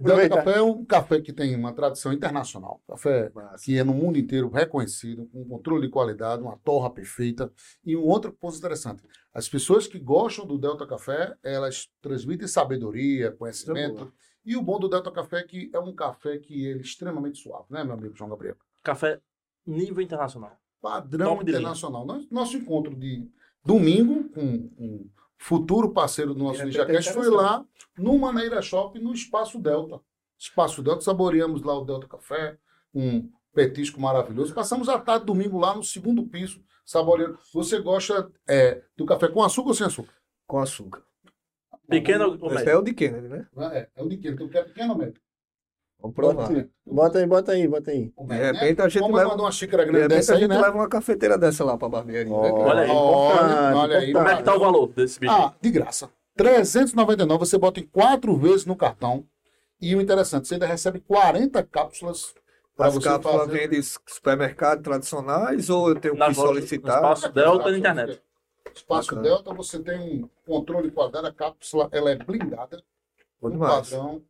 Aproveitar. Café é um café que tem uma tradição internacional. Café que é no mundo inteiro reconhecido, com controle de qualidade, uma torra perfeita. E um outro ponto interessante: as pessoas que gostam do Delta Café, elas transmitem sabedoria, conhecimento. E o bom do Delta Café é que é um café que ele é extremamente suave, né, meu amigo João Gabriel? café nível internacional. Padrão Top internacional. Nosso, nosso encontro de domingo com um futuro parceiro do nosso É, Ninja tem Cash foi lá no Maneira Shop, no Espaço Delta. Espaço Delta, saboreamos lá o Delta Café, um petisco maravilhoso. Passamos a tarde domingo lá no segundo piso, saboreando. Você gosta é, do café com açúcar ou sem açúcar? Com açúcar. Pequeno ou Esse médio? é o de Kennedy, né? É, é o de quê? Tu quer pequeno ou médio? Vamos provar. Bota, bota aí, bota aí, bota aí. De né? repente a gente Vamos leva, mandar uma xícara de grande repente dessa a aí, gente né? leva uma cafeteira dessa lá pra barbearia. né, Ó. cara? Olha aí. Olha, olha aí. Como é que tá o valor desse bicho? Ah, de graça. 399 você bota em quatro vezes no cartão. E o interessante, você ainda recebe 40 cápsulas para As você cápsulas fazer. vêm de supermercado tradicionais ou eu tenho que solicitar? espaço Delta na internet. Espaço Bacana. Delta, você tem um controle de qualidade, a cápsula ela é blindada, Bom um demais. padrão.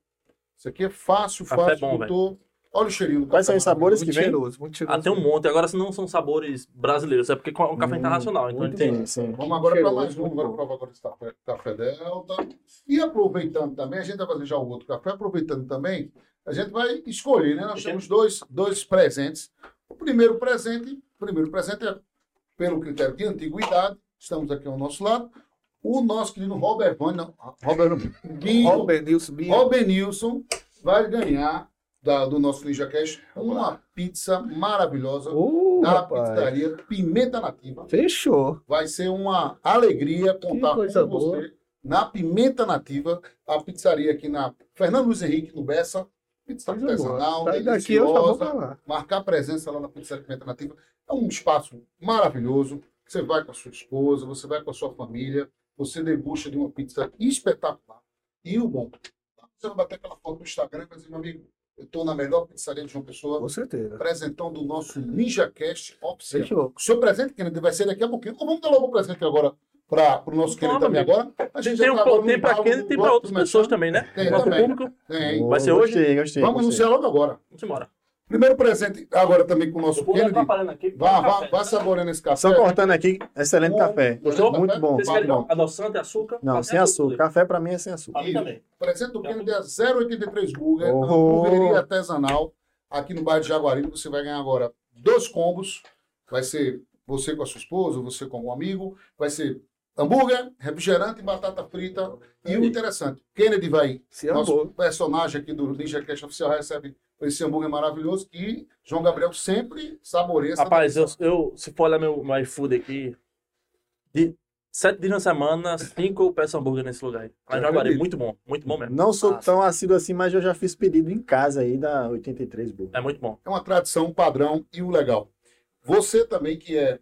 Isso aqui é fácil, Café fácil, bom, doutor. Olha o cheirinho do Quais são os sabores Muito que vem? cheiroso, muito cheiroso. Ah, tem um monte. Agora, se não são sabores brasileiros, é porque é um café Hum, internacional. Então ele tem. bom. Sim. Vamos agora para mais um, agora bom. prova agora esse café, café Delta. E aproveitando também, a gente vai fazer já o outro café, aproveitando também, a gente vai escolher, né? Nós temos dois, dois presentes. O primeiro presente, o primeiro presente é pelo critério de antiguidade, estamos aqui ao nosso lado, o nosso querido Robert Van, não, Robert Guinho, Robert Nilson. Robert Nilson vai ganhar da- do nosso Ninja Cash uma pizza maravilhosa Uh, da rapaz. pizzaria Pimenta Nativa. Fechou. Vai ser uma alegria contar com você boa. na Pimenta Nativa, a pizzaria aqui na Fernando Luiz Henrique, no Bessa. Pizza artesanal, deliciosa. Marcar presença lá na Pizzaria Pimenta Nativa. É um espaço maravilhoso. Você vai com a sua esposa, você vai com a sua família, você degusta de uma pizza espetacular. E o bom, você vai bater aquela foto no Instagram e vai dizer, meu amigo, Eu estou na melhor pizzaria de João Pessoa, Com certeza. presentão do nosso Ninja Cast oficial. Fechou. O seu presente, Kennedy, vai ser daqui a pouquinho. Ou vamos dar logo o presente agora para o nosso querido também agora? A gente Tem, um, tá tem quem do e tem pra outras pessoas também, né? Tem também. público. Tem. Vai ser hoje? Gostei, gostei. Vamos gostei. anunciar logo agora. Vamos embora. Primeiro presente agora também com o nosso Kennedy. aqui. Vá, vá, café. vá saboreando esse café. Só cortando aqui, excelente Bom. café. Gostou? Muito bom. Vocês querem bom. adoçante, açúcar? Não, sem açúcar. Café pra mim é sem açúcar. Pra mim também. Presente do Kennedy é 083 Burger, Oh. hamburgueria artesanal, aqui no bairro de Jaguaribe. Você vai ganhar agora dois combos. Vai ser você com a sua esposa, você com algum amigo. Vai ser hambúrguer, refrigerante, batata frita. E o interessante, Kennedy vai, Se nosso amor. personagem aqui do Ninja Cash Oficial, recebe esse hambúrguer maravilhoso que João Gabriel sempre saboreia. Rapaz, eu, eu, se for olhar meu, meu iFood aqui, de sete dias na semana, cinco eu peço hambúrguer nesse lugar Eu Jaguari, acredito. muito bom, muito bom mesmo. Não sou Massa. tão assíduo assim, mas eu já fiz pedido em casa aí da 83 Burger. É muito bom. É uma tradição, um padrão e o legal. Você também que é,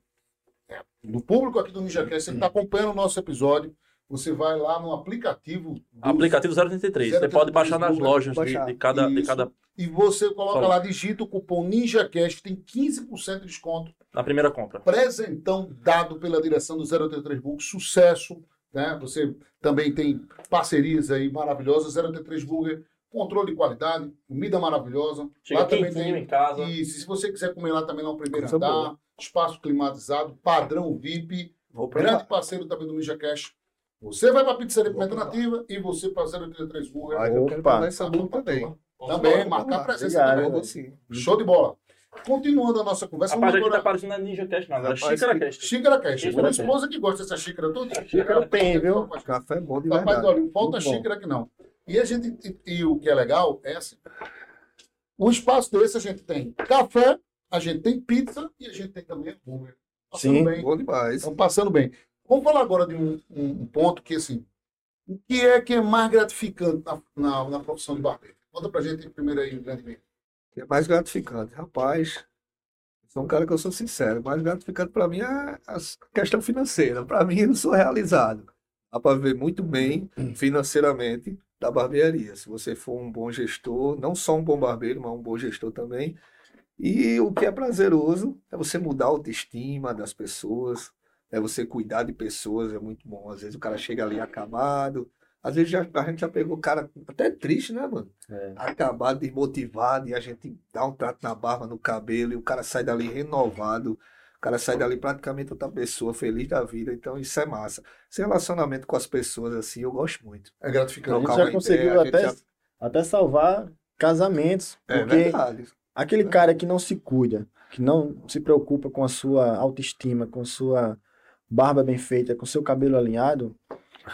é do público aqui do Ninja Cast, você que está acompanhando o nosso episódio, você vai lá no aplicativo. do- Aplicativo 083. Você pode baixar nas 083, lojas de, baixar. de cada, de cada. E você coloca lá, digita o cupom NinjaCast, tem 15% de desconto. Na primeira compra. Presentão dado pela direção do 083 Burger, sucesso. Né? Você também tem parcerias aí maravilhosas. 083 Burger, controle de qualidade, comida maravilhosa. Chega lá também tem em casa. E se você quiser comer lá também no primeiro Coisa andar, boa. espaço climatizado, padrão VIP, Vou grande parceiro também do Ninja Cash. Você vai para a Pizzaria Pimenta Nativa e você para 083 Burger. Mas eu quero provar essa boa também. Também, marcar presença Obrigado. também. Vou sim. Show de bola. Continuando a nossa conversa, Rapaz, vamos aqui tá agora. parecendo a Ninja Cast, não. É Rapaz, Xícara que- Cast. Xícara Cash. Xícara Minha esposa que gosta dessa xícara toda. Xícara tem, viu? Café é bom de Rapaz, verdade. olha, não falta xícara aqui não. E a gente, e, e o que é legal é assim, um espaço desse a gente tem café, a gente tem pizza e a gente tem também hambúrguer. Passando Sim. bem. Bom demais. Estão passando bem. Vamos falar agora de um, um- ponto que, assim, o que é que é mais gratificante na, na, na profissão de barbeiro? Conta pra gente primeiro aí, grande amigo. que é mais gratificante. Rapaz, sou um cara que eu sou sincero, mais gratificante para mim é a questão financeira. Para mim, eu sou realizado. Dá para ver muito bem financeiramente da barbearia. Se você for um bom gestor, não só um bom barbeiro, mas um bom gestor também. E o que é prazeroso é você mudar a autoestima das pessoas, é você cuidar de pessoas, é muito bom. Às vezes o cara chega ali acabado, às vezes já- a gente já pegou o cara até triste, né, mano? acabado, desmotivado, e a gente dá um trato na barba, no cabelo, e o cara sai dali renovado, o cara sai dali praticamente outra pessoa, feliz da vida, então isso é massa. Esse relacionamento com as pessoas, assim, eu gosto muito. É A gratificante. gente Trocar já conseguiu ideia, a gente até, já- até salvar casamentos. É porque verdade. aquele cara que não se cuida, que não se preocupa com a sua autoestima, com sua barba bem feita, com seu cabelo alinhado,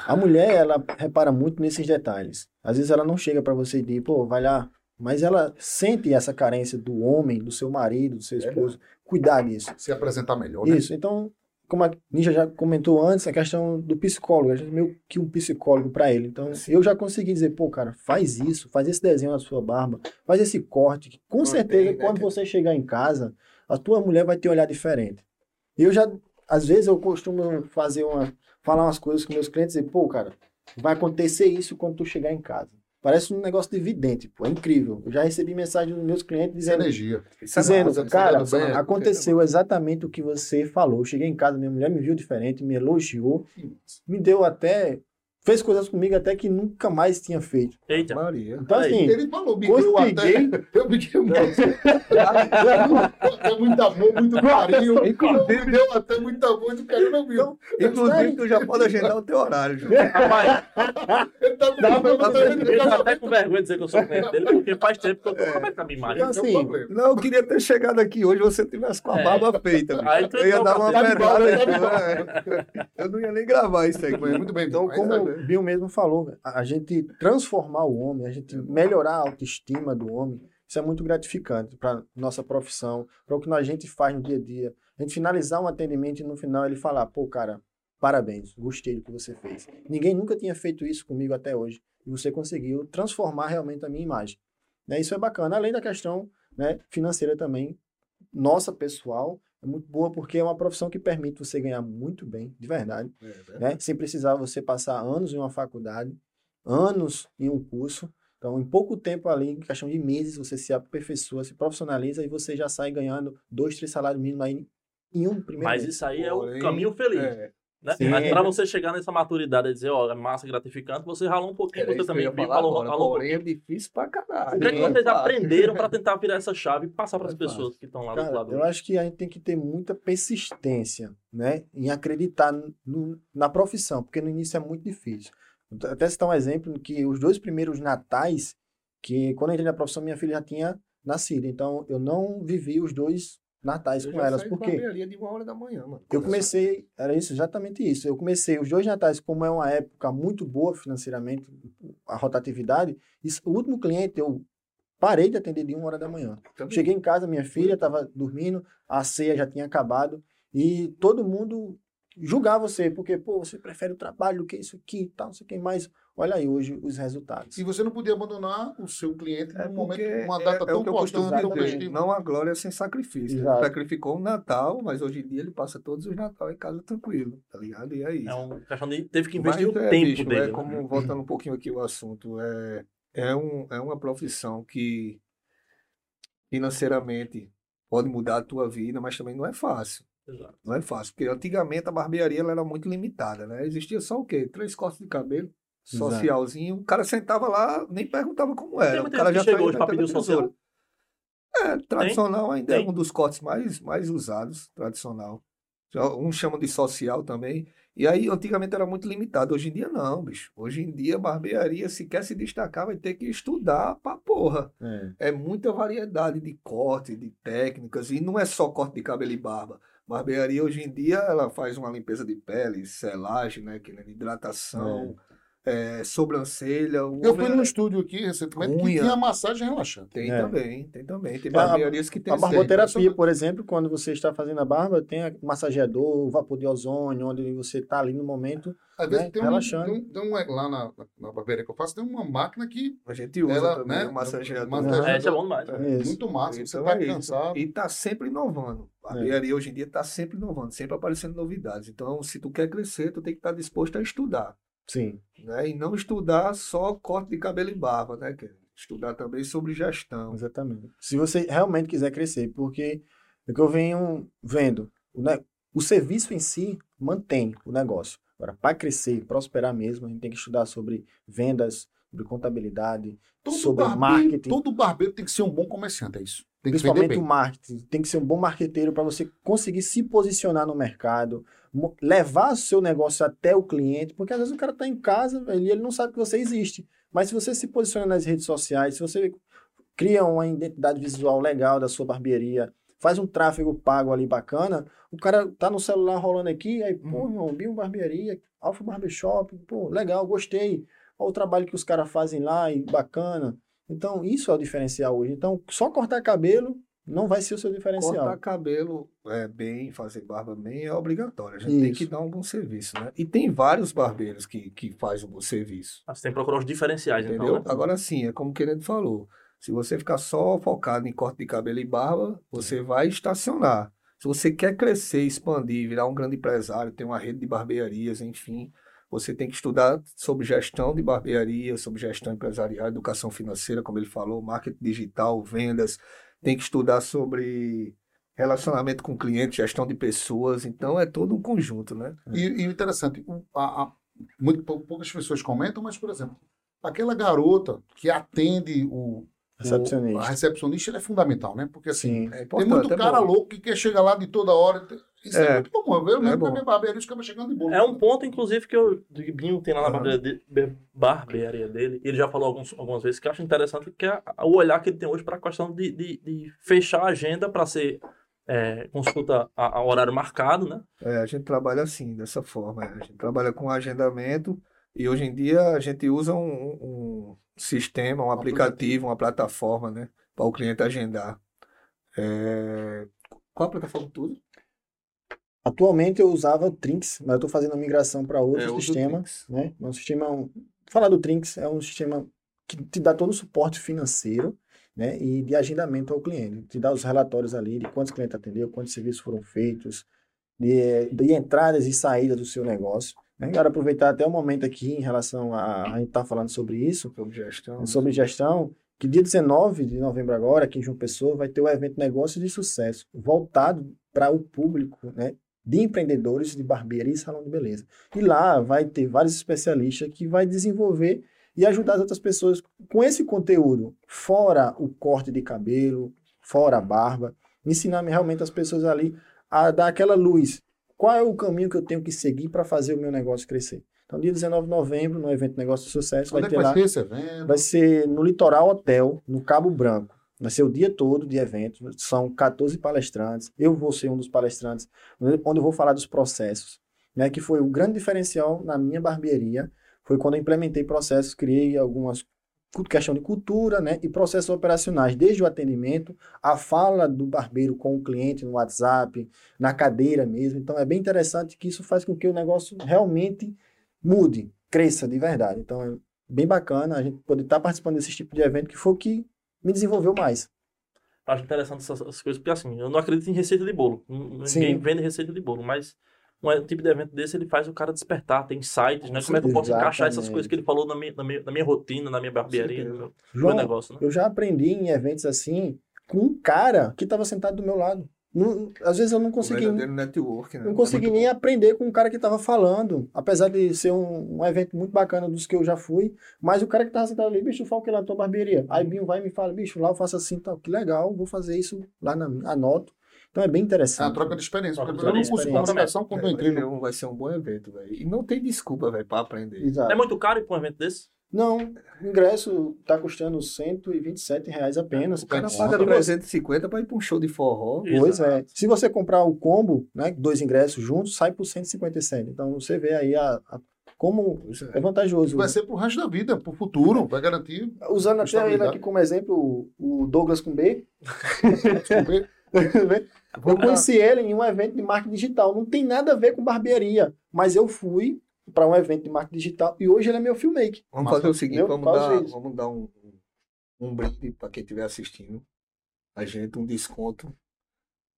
a mulher, ela repara muito nesses detalhes. Às vezes ela não chega pra você e diz, pô, vai lá. Mas ela sente essa carência do homem, do seu marido, do seu esposo, cuidar disso. Se apresentar melhor, né? Isso, então, como a Ninja já comentou antes, a questão do psicólogo, a gente é meio que um psicólogo para ele. Então, eu já consegui dizer, pô, cara, faz isso, faz esse desenho na sua barba, faz esse corte, que com Mantém, certeza, né, quando você chegar em casa, a tua mulher vai ter um olhar diferente. E eu já, às vezes, eu costumo fazer uma, falar umas coisas com meus clientes e dizer, pô, cara, vai acontecer isso quando tu chegar em casa. Parece um negócio de vidente, pô, é incrível. Eu já recebi mensagem dos meus clientes é dizendo, energia. É dizendo, massa, cara, isso é bem- aconteceu exatamente o que você falou. Eu cheguei em casa, minha mulher me viu diferente, me elogiou, me deu até. Fez coisas comigo até que nunca mais tinha feito. Eita. Maria. Então, Aí. assim, Ele falou, me deu até. consegui. Eu me deu até muito amor, muito carinho. Inclusive- Me deu até muito amor, muito carinho, meu amigo. Inclusive, tu já pode agendar o teu horário, Ju. Rapaz, Ele tá Dá pra tá ele tá até com vergonha de dizer que eu sou cliente dele, porque faz tempo que eu tô. Como é que tá minha imagem? Então, assim. Não, eu queria ter chegado aqui hoje você tivesse com a É. barba feita. bicho. Aí eu ia entrou dar uma pra dentro. pedrada. Tá né? Eu não ia nem gravar isso aí. Mas Muito bem, Então, como é- o Bill mesmo falou, a gente transformar o homem, a gente melhorar a autoestima do homem, isso é muito gratificante para nossa profissão, para o que a gente faz no dia a dia. A gente finalizar um atendimento e no final ele falar, pô, cara, parabéns, gostei do que você fez. Ninguém nunca tinha feito isso comigo até hoje. E você conseguiu transformar realmente a minha imagem. Né? Isso é bacana. Além da questão né, financeira também, nossa pessoal, é muito boa porque é uma profissão que permite você ganhar muito bem, de verdade né? Sem precisar você passar anos em uma faculdade, anos em um curso, Então, em pouco tempo ali, em questão de meses, você se aperfeiçoa, se profissionaliza e você já sai ganhando dois, três salários mínimos aí em um primeiro Mas mês. isso aí é Porém, o caminho feliz. É, Né? Sim. Mas pra você chegar nessa maturidade e dizer, ó, é massa, gratificante, você ralou um pouquinho, era você também viu, falar falou, agora, falou um porém é difícil pra caralho. O que, é que Não é vocês fácil. aprenderam para tentar virar essa chave e passar para as é pessoas que estão lá do Cara, lado? eu acho que a gente tem que ter muita persistência, né? Em acreditar no- na profissão, porque no início é muito difícil. Então, Até citar um exemplo que os dois primeiros natais, que quando eu entrei na profissão, minha filha já tinha nascido. Então, eu não vivi os dois natais Eu com elas. saí Por de quê? barbearia de uma hora da manhã, mano. Eu comecei, era isso, exatamente isso. Eu comecei os dois natais, como é uma época muito boa financeiramente, a rotatividade, isso- o último cliente eu parei de atender de uma hora da manhã. Também. Cheguei em casa, minha filha estava dormindo, a ceia já tinha acabado e todo mundo julgar você, porque, pô, você prefere o trabalho do que isso aqui e tal, não sei o que mais. Olha aí hoje os resultados. E você não podia abandonar o seu cliente É num momento, porque uma é- data é tão o que eu importante, tão festiva. Não há glória sem sacrifício. Ele sacrificou o Natal, mas hoje em dia ele passa todos os Natal em casa tranquilo, tá ligado? E é isso. É questão de teve que Mas investir o é, tempo bicho, dele. É né? como, voltando um pouquinho aqui o assunto, é, é, um, é uma profissão que financeiramente pode mudar a tua vida, mas também não é fácil. Exato. Não é fácil, porque antigamente a barbearia ela era muito limitada, né? Existia só o quê? Três cortes de cabelo, Exato. socialzinho. O cara sentava lá, nem perguntava como era. Tem O cara já chegou hoje metendo pedir o social. É, tradicional ainda é Tem. um dos cortes mais, mais usados, tradicional. Uns chamam de social também. E aí, antigamente era muito limitado. Hoje em dia, não, bicho. Hoje em dia, barbearia, se quer se destacar, vai ter que estudar pra porra. É. É muita variedade de corte, de técnicas. E não é só corte de cabelo e barba. Barbearia, hoje em dia, ela faz uma limpeza de pele, selagem, né? Que, né, hidratação, é, sobrancelha. O Eu homem fui num estúdio aqui recentemente que Unha. tinha massagem relaxante. Tem É. também, tem também. Tem A- barbearias que tem A barboterapia, por exemplo, quando você está fazendo a barba, tem massageador, vapor de ozônio, onde você está ali no momento. Às vezes Né? tem, um, tem, um, tem um- lá na, na barbearia que eu faço, tem uma máquina que A gente usa Ela, também né, o massageador. massageador. É, isso é bom demais. É. Muito massa, você Então tá é isso. cansado. E tá sempre inovando. A barbearia hoje em dia tá sempre inovando, sempre aparecendo novidades. Então, se tu quer crescer, tu tem que estar disposto a estudar. Sim. Né? E não estudar só corte de cabelo e barba, né? É Estudar também sobre gestão. Exatamente. Se você realmente quiser crescer, porque é que eu venho vendo, o, ne- o serviço em si mantém o negócio. Agora, para crescer e prosperar mesmo, a gente tem que estudar sobre vendas, sobre contabilidade, Todo sobre barbeiro, marketing. todo barbeiro tem que ser um bom comerciante, é isso. Tem Principalmente o marketing. Tem que ser um bom marqueteiro para você conseguir se posicionar no mercado, levar o seu negócio até o cliente, porque às vezes o cara está em casa velho, e ele não sabe que você existe. Mas se você se posiciona nas redes sociais, se você cria uma identidade visual legal da sua barbearia, faz um tráfego pago ali bacana, o cara tá no celular rolando aqui, aí, pô, Uhum. irmão, Bio Barbearia, Alfa Barbershop, pô, legal, gostei. Olha o trabalho que os caras fazem lá e bacana. Então, isso é o diferencial hoje. Então, só cortar cabelo não vai ser o seu diferencial. Cortar cabelo é, bem, fazer barba bem é obrigatório. A gente tem Isso. que dar um bom serviço, né? E tem vários barbeiros que, que fazem um bom serviço. Mas tem que procurar os diferenciais, Entendeu? então, né? Agora sim, é como o Querendo falou. Se você ficar só focado em corte de cabelo e barba, você vai estacionar. Se você quer crescer, expandir, virar um grande empresário, ter uma rede de barbearias, enfim, você tem que estudar sobre gestão de barbearia, sobre gestão empresarial, educação financeira, como ele falou, marketing digital, vendas. Tem que estudar sobre relacionamento com clientes, gestão de pessoas. Então é todo um conjunto, né? E, e o interessante, a- a- muito pou- poucas pessoas comentam, mas, por exemplo, aquela garota que atende o, Recepcionista. o a recepcionista, é fundamental, né? Porque assim, Sim. É tem muito é cara bom. louco que quer chegar lá de toda hora. Isso é, É. muito comum. Eu mesmo É na bom. minha barbearia, chegando de boa. É um ponto, inclusive, que o Binho tem lá na Aham. barbearia de- barbearia dele. Ele já falou alguns, algumas vezes que eu acho interessante, que é o olhar que ele tem hoje para a questão de, de, de fechar a agenda para ser é, consulta a, a horário marcado, né? É, a gente trabalha assim, dessa forma. é. A gente trabalha com agendamento e hoje em dia a gente usa um, um sistema, um aplicativo, uma plataforma, né? Para o cliente agendar. É, Qual a plataforma tudo? Atualmente eu usava o Trinx, mas eu estou fazendo a migração para outro É, sistema. Né? É um sistema. Falar do Trinx é um sistema que te dá todo o suporte financeiro né? e de agendamento ao cliente. Te dá os relatórios ali de quantos clientes atendeu, quantos serviços foram feitos, de, de entradas e saídas do seu negócio. Né? Quero aproveitar até o momento aqui em relação a. A gente tá falando sobre isso, Sobre gestão. sobre gestão, que dia 19 de novembro agora, aqui em João Pessoa, vai ter o evento Negócios de Sucesso, voltado para o público, né? De empreendedores de barbearia e salão de beleza. E lá vai ter vários especialistas que vai desenvolver e ajudar as outras pessoas com esse conteúdo, fora o corte de cabelo, fora a barba, ensinar realmente as pessoas ali a dar aquela luz. Qual é o caminho que eu tenho que seguir para fazer o meu negócio crescer? Então, dia 19 de novembro, no evento Negócio de Sucesso, Onde vai é ter vai lá. ser esse evento? Vai ser no Litoral Hotel, no Cabo Branco. Vai ser o dia todo de evento. São 14 palestrantes. Eu vou ser um dos palestrantes, onde eu vou falar dos processos, né? Que foi o grande diferencial na minha barbearia. Foi quando eu implementei processos, criei algumas questão de cultura, né? E processos operacionais, desde o atendimento, a fala do barbeiro com o cliente no WhatsApp, na cadeira mesmo. Então é bem interessante que isso faz com que o negócio realmente mude, cresça de verdade. Então é bem bacana a gente poder estar participando desse tipo de evento que foi o que me desenvolveu mais. Acho interessante essas, essas coisas, porque assim, eu não acredito em receita de bolo. N- Sim. Ninguém vende receita de bolo, mas um tipo de evento desse ele faz o cara despertar, tem insights, né? Como é que eu posso encaixar essas Exatamente. coisas que ele falou na minha, na minha, na minha rotina, na minha barbearia, no meu, no meu João, negócio, né? eu já aprendi em eventos assim com um cara que estava sentado do meu lado. Não- às vezes eu não consegui, verdadeiro network, né? não consegui É nem bom. aprender com o cara que estava falando, apesar de ser um, um evento muito bacana dos que eu já fui. Mas o cara que estava sentado ali, bicho, fala o que lá na tua barbearia. Aí Binho vai e me fala, bicho, lá eu faço assim, tal, que legal, vou fazer isso lá na anoto. Então é bem É uma interessante. troca de experiência. Troca Porque de eu no curso comunicação, quando eu É, entrei vai, ser no... um, vai ser um bom evento, velho. E não tem desculpa, velho, pra aprender. Exato. É muito caro ir pra um evento desse? Não, o ingresso está custando 127 reais apenas. O cara Nossa, paga você- 350 pra ir pra um show de forró. Pois é. Se você comprar o combo, né, dois ingressos juntos, sai por 157. Então você vê aí a, a- como é. é vantajojoso. Vai ser pro resto da vida, pro futuro, vai garantir. Usando até ele aqui como exemplo, o- Douglas com B, Descobrir. né? eu lá. conheci ele em um evento de marketing digital. Não tem nada a ver com barbearia, mas eu fui para um evento de marketing digital e hoje ele é meu filmmaker. Vamos fazer o seguinte, vamos dar, vamos dar um, um brinde para quem estiver assistindo. A gente, um desconto.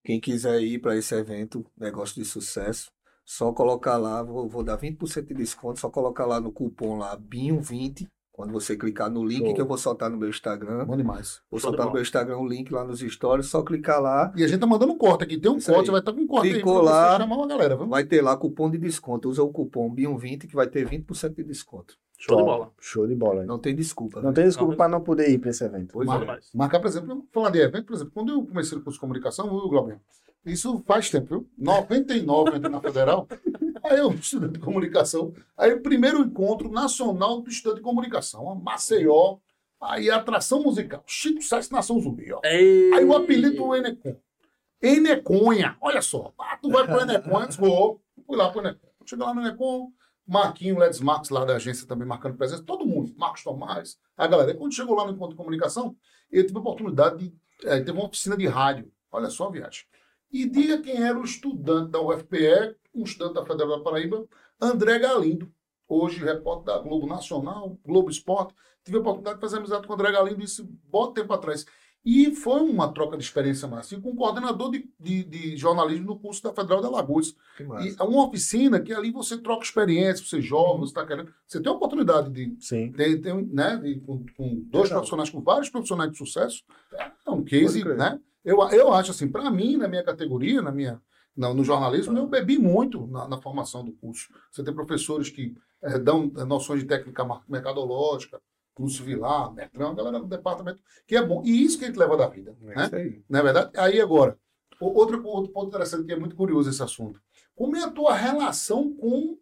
Quem quiser ir para esse evento, negócio de sucesso, só colocar lá, vou, vou dar 20% de desconto, só colocar lá no cupom lá, BIM20, quando você clicar no link Show. que eu vou soltar no meu Instagram. Bom demais. Vou Show de soltar no meu Instagram o link lá nos stories, só clicar lá, E a gente tá mandando um corte aqui. Tem um Isso corte, aí. vai estar com um corte Clicou aí pra lá. você chamar uma galera. Vamos? vai ter lá cupom de desconto. Usa o cupom BIM20 que vai ter 20% de desconto. Show de Top. bola. Show de bola. Não tem desculpa. Não né? tem desculpa para não poder ir para esse evento. Pois Bom é. demais. Marcar, por exemplo, falar de evento, por exemplo, quando eu comecei o curso de comunicação, viu, Glauber? Isso faz tempo, viu? 99 eu entrei na Federal. Aí eu estudante de comunicação. Aí o primeiro encontro nacional do estudante de comunicação, a Maceió. Aí a atração musical. Chico Sainz Nação Zumbi, ó. Ei. Aí o apelido do Enecon. Eneconha. Olha só. Ah, tu vai pro Enecon antes? Vou. Fui lá pro Enecon. Cheguei lá no Enecon. Marquinho, Ledes Marcos lá da agência também marcando presença. Todo mundo. Marcos Tomás. A galera. E quando chegou lá no encontro de comunicação, eu tive a oportunidade de... eh, teve uma oficina de rádio. Olha só a viagem. E diga quem era o estudante da UFPE, um estudante da Federal da Paraíba, André Galindo. Hoje, repórter da Globo Nacional, Globo Esporte. Tive a oportunidade de fazer amizade com o André Galindo isso bom tempo atrás. E foi uma troca de experiência massa. E com o coordenador de, de, de jornalismo do curso da Federal. Que massa. E é uma oficina que ali você troca experiência, você joga, você está querendo. Você tem a oportunidade de Sim. ter, ter, né, de- com, com dois Legal. profissionais, com vários profissionais de sucesso. É um case, né? Eu, eu acho assim, para mim, na minha categoria, na minha, no, no jornalismo, eu bebi muito na, na formação do curso. Você tem professores que eh, dão eh, noções de técnica mercadológica, Lúcio Vilar, Bertrão, a galera do departamento, que é bom. E isso que a gente leva da vida, É né? isso aí. Não é verdade? Aí agora, o- outro, outro ponto interessante que é muito curioso esse assunto. Como é a tua relação com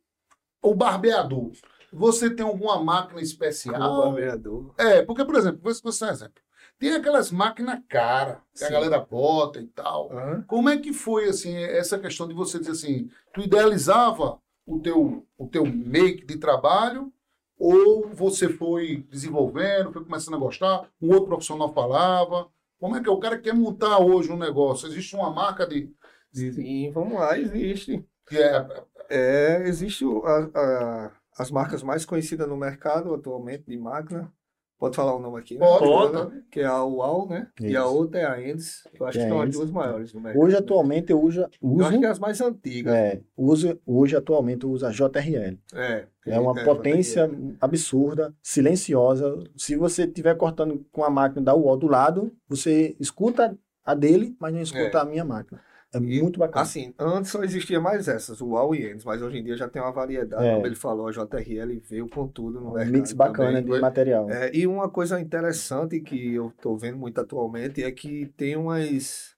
o barbeador? Você tem alguma máquina especial? vereador. né? É, porque, por exemplo, vou dar um exemplo. Tem aquelas máquinas cara que a Sim. galera bota e tal. Aham. Como é que foi assim essa questão de você dizer assim, tu idealizava o teu o teu make de trabalho ou você foi desenvolvendo, foi começando a gostar, um outro profissional falava? Como é que é? o cara quer montar hoje um negócio? Existe uma marca de, de Sim, vamos lá, existe. que é É, existe a- a- as marcas mais conhecidas no mercado atualmente de máquina. Pode falar o nome aqui, né? Pode, Pode. Que é a UAU, né? E a Isso. outra é a Endes. Eu acho Que que é são as duas maiores no mercado. Hoje, né? atualmente, eu uso, Eu uso acho que é as mais antigas. é, uso, hoje, atualmente, eu uso a JRL. É. É uma potência absurda, silenciosa. Se você estiver cortando com a máquina da UOL do lado, você escuta a dele, mas não escuta É. a minha máquina. É E, muito bacana. Assim, antes só existia mais essas, o UAU e Endes, mas hoje em dia já tem uma variedade. É. Como ele falou, a JRL veio com tudo no um mercado. mix bacana também. de material. É, e uma coisa interessante que eu tô vendo muito atualmente é que tem umas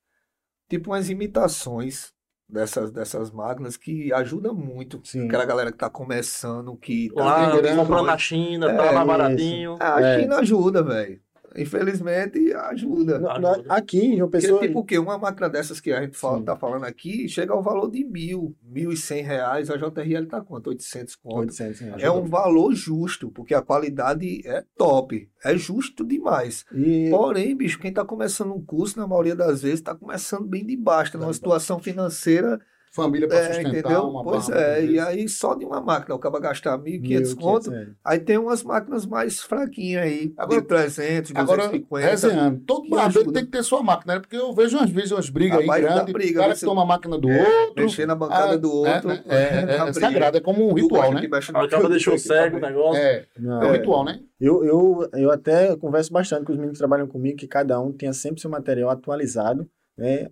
tipo umas imitações dessas, dessas máquinas que ajudam muito. Sim. Aquela galera que tá começando, que tá Lá, comprando na. China, É, tá isso. baratinho. Ah, a É. China ajuda, velho. Infelizmente, ajuda. Aqui, em João Porque, Pessoa, tipo o quê? Uma máquina dessas que a gente fala, tá falando aqui, chega ao valor de mil, mil e cem reais. A JRL tá quanto? 800 conto. 800 reais. É um valor justo, porque a qualidade é top. É justo demais. E Porém, bicho, quem tá começando um curso, na maioria das vezes, tá começando bem de baixo, tá numa situação financeira. Família para É, sustentar entendeu? uma Pois barra, é, e aí só de uma máquina, o cara gastar 1.500 1.500 conto. reais. Aí tem umas máquinas mais fraquinhas aí, Agora- de 300, Agora, 250. resenhando, todo barbeiro tem que ter sua máquina, né? Porque eu vejo umas vezes umas brigas A aí grandes, briga, o cara você- que toma a máquina do É, outro. Mexer na bancada ah, do outro. É, é, é, é sagrado, é como um Tu ritual, né? Acaba deixou cego o negócio. É, é um É. ritual, né? Eu, eu, eu até converso bastante com os meninos que trabalham comigo, que cada um tenha sempre seu material atualizado, né?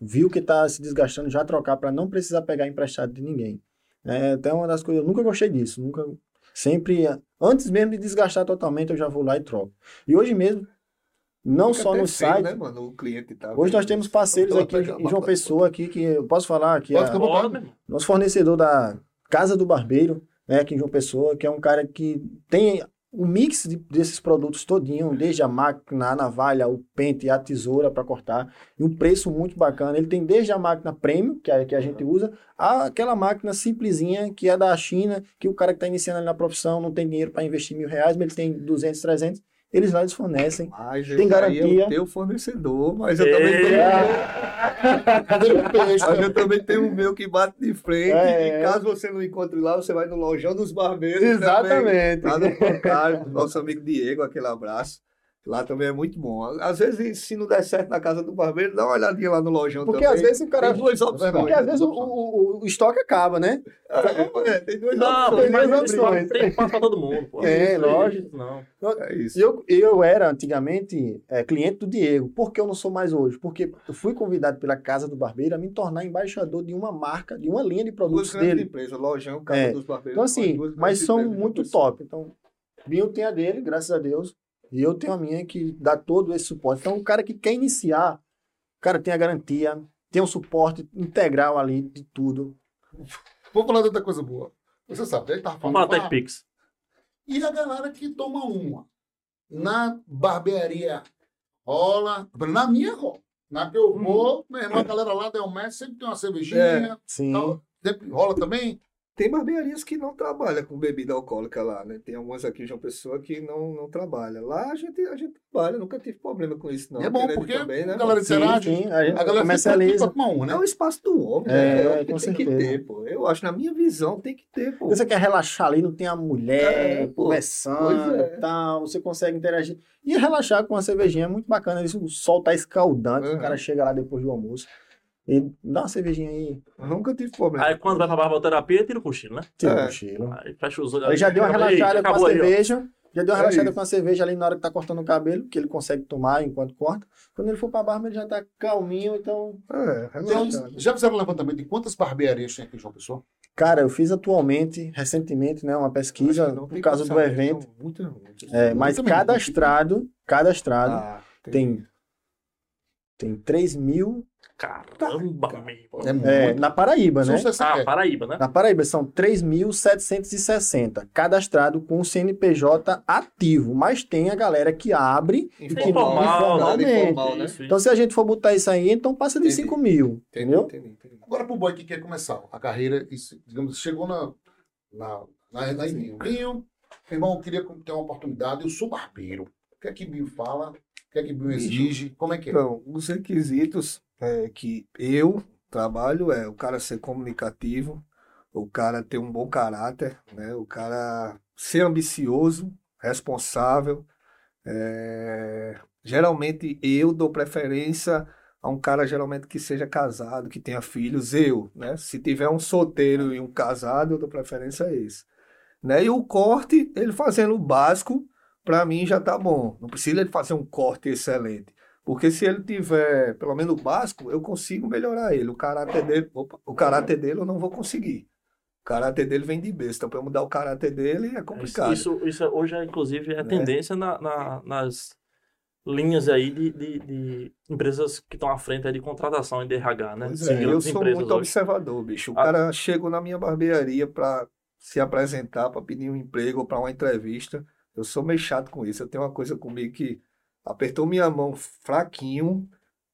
Viu que está se desgastando, já trocar para não precisar pegar emprestado de ninguém. É até uma das coisas, eu nunca gostei disso, nunca, sempre, antes mesmo de desgastar totalmente, eu já vou lá e troco. E hoje mesmo, não Fica só no feio, site, né, mano? O cliente tá. hoje nós temos parceiros aqui em João uma- Pessoa, aqui, que eu posso falar que Pode a- ficar à Pode, vontade. meu irmão. nosso fornecedor da Casa do Barbeiro, né, aqui em João Pessoa, que é um cara que tem o mix de- desses produtos todinho, desde a máquina, a navalha, o pente e a tesoura para cortar, e um preço muito bacana. Ele tem desde a máquina premium, que é a que a gente usa, a aquela máquina simplesinha, que é da China, que o cara que está iniciando ali na profissão não tem dinheiro para investir mil reais, mas ele tem 200, 300, eles lá eles fornecem. Mas Tem garantia. É o teu fornecedor, mas eu também É. tenho. Cadê o peixe? Mas eu também tenho o meu que bate de frente. É. E caso você não encontre lá, você vai no Lojão dos Barbeiros. também. Lá no Concaro, nosso amigo Diego, aquele abraço. Lá também é muito bom. Às vezes, se não der certo na casa do barbeiro, dá uma olhadinha lá no lojão Porque também. às vezes o cara. Tem duas opções. Porque às vezes o, o, o estoque acaba, né? É, tem duas Não, opções. mas duas opções. tem espaço pra todo mundo. Pô. É, lógico. Não. É isso. Eu, eu era antigamente é, cliente do Diego. Por que eu não sou mais hoje? Porque eu fui convidado pela Casa do Barbeiro a me tornar embaixador de uma marca, de uma linha de Duas produtos grandes dele. empresas, Lojão, Casa É. dos Barbeiros. Então, assim, as duas mas são muito top. Então, Binho tem a dele, graças a Deus. E eu tenho a minha que dá todo esse suporte. Então, o cara que quer iniciar, o cara tem a garantia, tem um suporte integral ali de tudo. Vou falar de outra coisa boa. Você sabe, ele tava Vamos falando. falar ah, TechPix. E a galera que toma uma na barbearia rola. Na minha rola. Na que eu vou, meu irmão, a galera lá da Elmet sempre tem uma cervejinha. Sim. tal. Sempre rola também. Tem barbearias que não trabalham com bebida alcoólica lá, né? Tem algumas aqui em João Pessoa que não, não trabalham. Lá a gente, a gente trabalha, nunca tive problema com isso, não. E é bom, porque também, né? a galera Sim, interage. sim. A gente A galera comercializa. uma, É né? o espaço do homem, É, né? É o que com tem que certeza. ter, pô. Eu acho, na minha visão, tem que ter, pô. Você quer relaxar ali, não tem a mulher É, pô. conversando é. e tal, você consegue interagir. E relaxar com uma cervejinha é muito bacana. Isso, o sol tá escaldante, Uhum. o cara chega lá depois do almoço e dá uma cervejinha aí, Eu nunca tive problema. Aí quando vai pra barboterapia, tira o cochilo, né? tira É. um cochilo. Aí fecha os olhos. Aí já deu uma relaxada com a acabou aí, cerveja. Já deu uma É relaxada isso. com a cerveja ali na hora que tá cortando o cabelo, que ele consegue tomar enquanto corta. Quando ele for pra barba, ele já tá calminho, então... É, Tem relaxado. já fizeram um levantamento de quantas barbearias tem aqui em João Pessoa? Cara, eu fiz atualmente, recentemente, né, uma pesquisa não por causa do evento. são muitas, muitas. É, mas também. cadastrado, cadastrado, Ah, tem, tem 3 mil Caramba, meu irmão. É muito. É, na Paraíba, né? 60, Ah, é. Paraíba, né? Na Paraíba são 3.760 cadastrado com o CNPJ ativo, mas tem a galera que abre Informal, informalmente. né? Informal, né? Então, se a gente for botar isso aí, então passa de Entendi. 5 mil, Entendi, entendeu? entendi, entendi. Agora, pro boy que quer começar a carreira, e, digamos, chegou na, na, na, na Binho. Binho, irmão, eu queria ter uma oportunidade, eu sou barbeiro. O que é que Binho fala? O que é que Binho exige? Como é que é? Então, os requisitos é, que eu trabalho é o cara ser comunicativo, o cara ter um bom caráter, né? O cara ser ambicioso, responsável, É, geralmente eu dou preferência a um cara geralmente que seja casado, que tenha filhos, eu, né? Se tiver um solteiro e um casado, eu dou preferência a esse. Né? E o corte, ele fazendo o básico, para mim já tá bom. Não precisa ele fazer um corte excelente. Porque se ele tiver pelo menos o básico, eu consigo melhorar ele. O caráter dele, opa, o caráter dele eu não vou conseguir. O caráter dele vem de besta. Para mudar o caráter dele é complicado. Isso, isso hoje, é, inclusive, é tendência na, na, nas linhas aí de, de, de empresas que estão à frente de contratação e de RH, né? Pois é, eu sou muito hoje. observador, bicho. O ah. cara chega na minha barbearia para se apresentar, para pedir um emprego ou para uma entrevista. Eu sou meio chato com isso. Eu tenho uma coisa comigo que apertou minha mão fraquinho,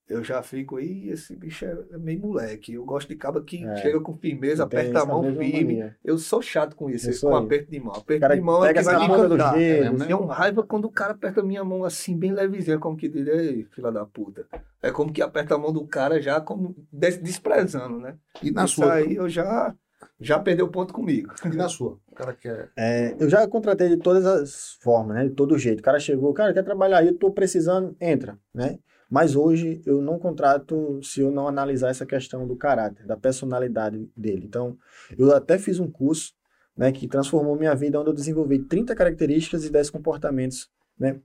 eu já fico, aí esse bicho é meio moleque. Eu gosto de caba que é. chega com firmeza, aperta a mão firme. Eu sou chato com isso, com aperto de mão. Aperto de mão é que vai me encantar. É, né? Tenho raiva quando o cara aperta a minha mão assim, bem levezinha, como que diria, aí, filha da puta. É como que aperta a mão do cara já como desprezando, né? E na isso sua? aí eu já já perdeu ponto comigo. E na sua? O cara quer. É, eu já contratei de todas as formas, né? De todo jeito. O cara chegou, cara, quer trabalhar aí, eu tô precisando, entra, né? Mas hoje eu não contrato se eu não analisar essa questão do caráter, da personalidade dele. Então, eu até fiz um curso né, que transformou minha vida, onde eu desenvolvi 30 características e 10 comportamentos né,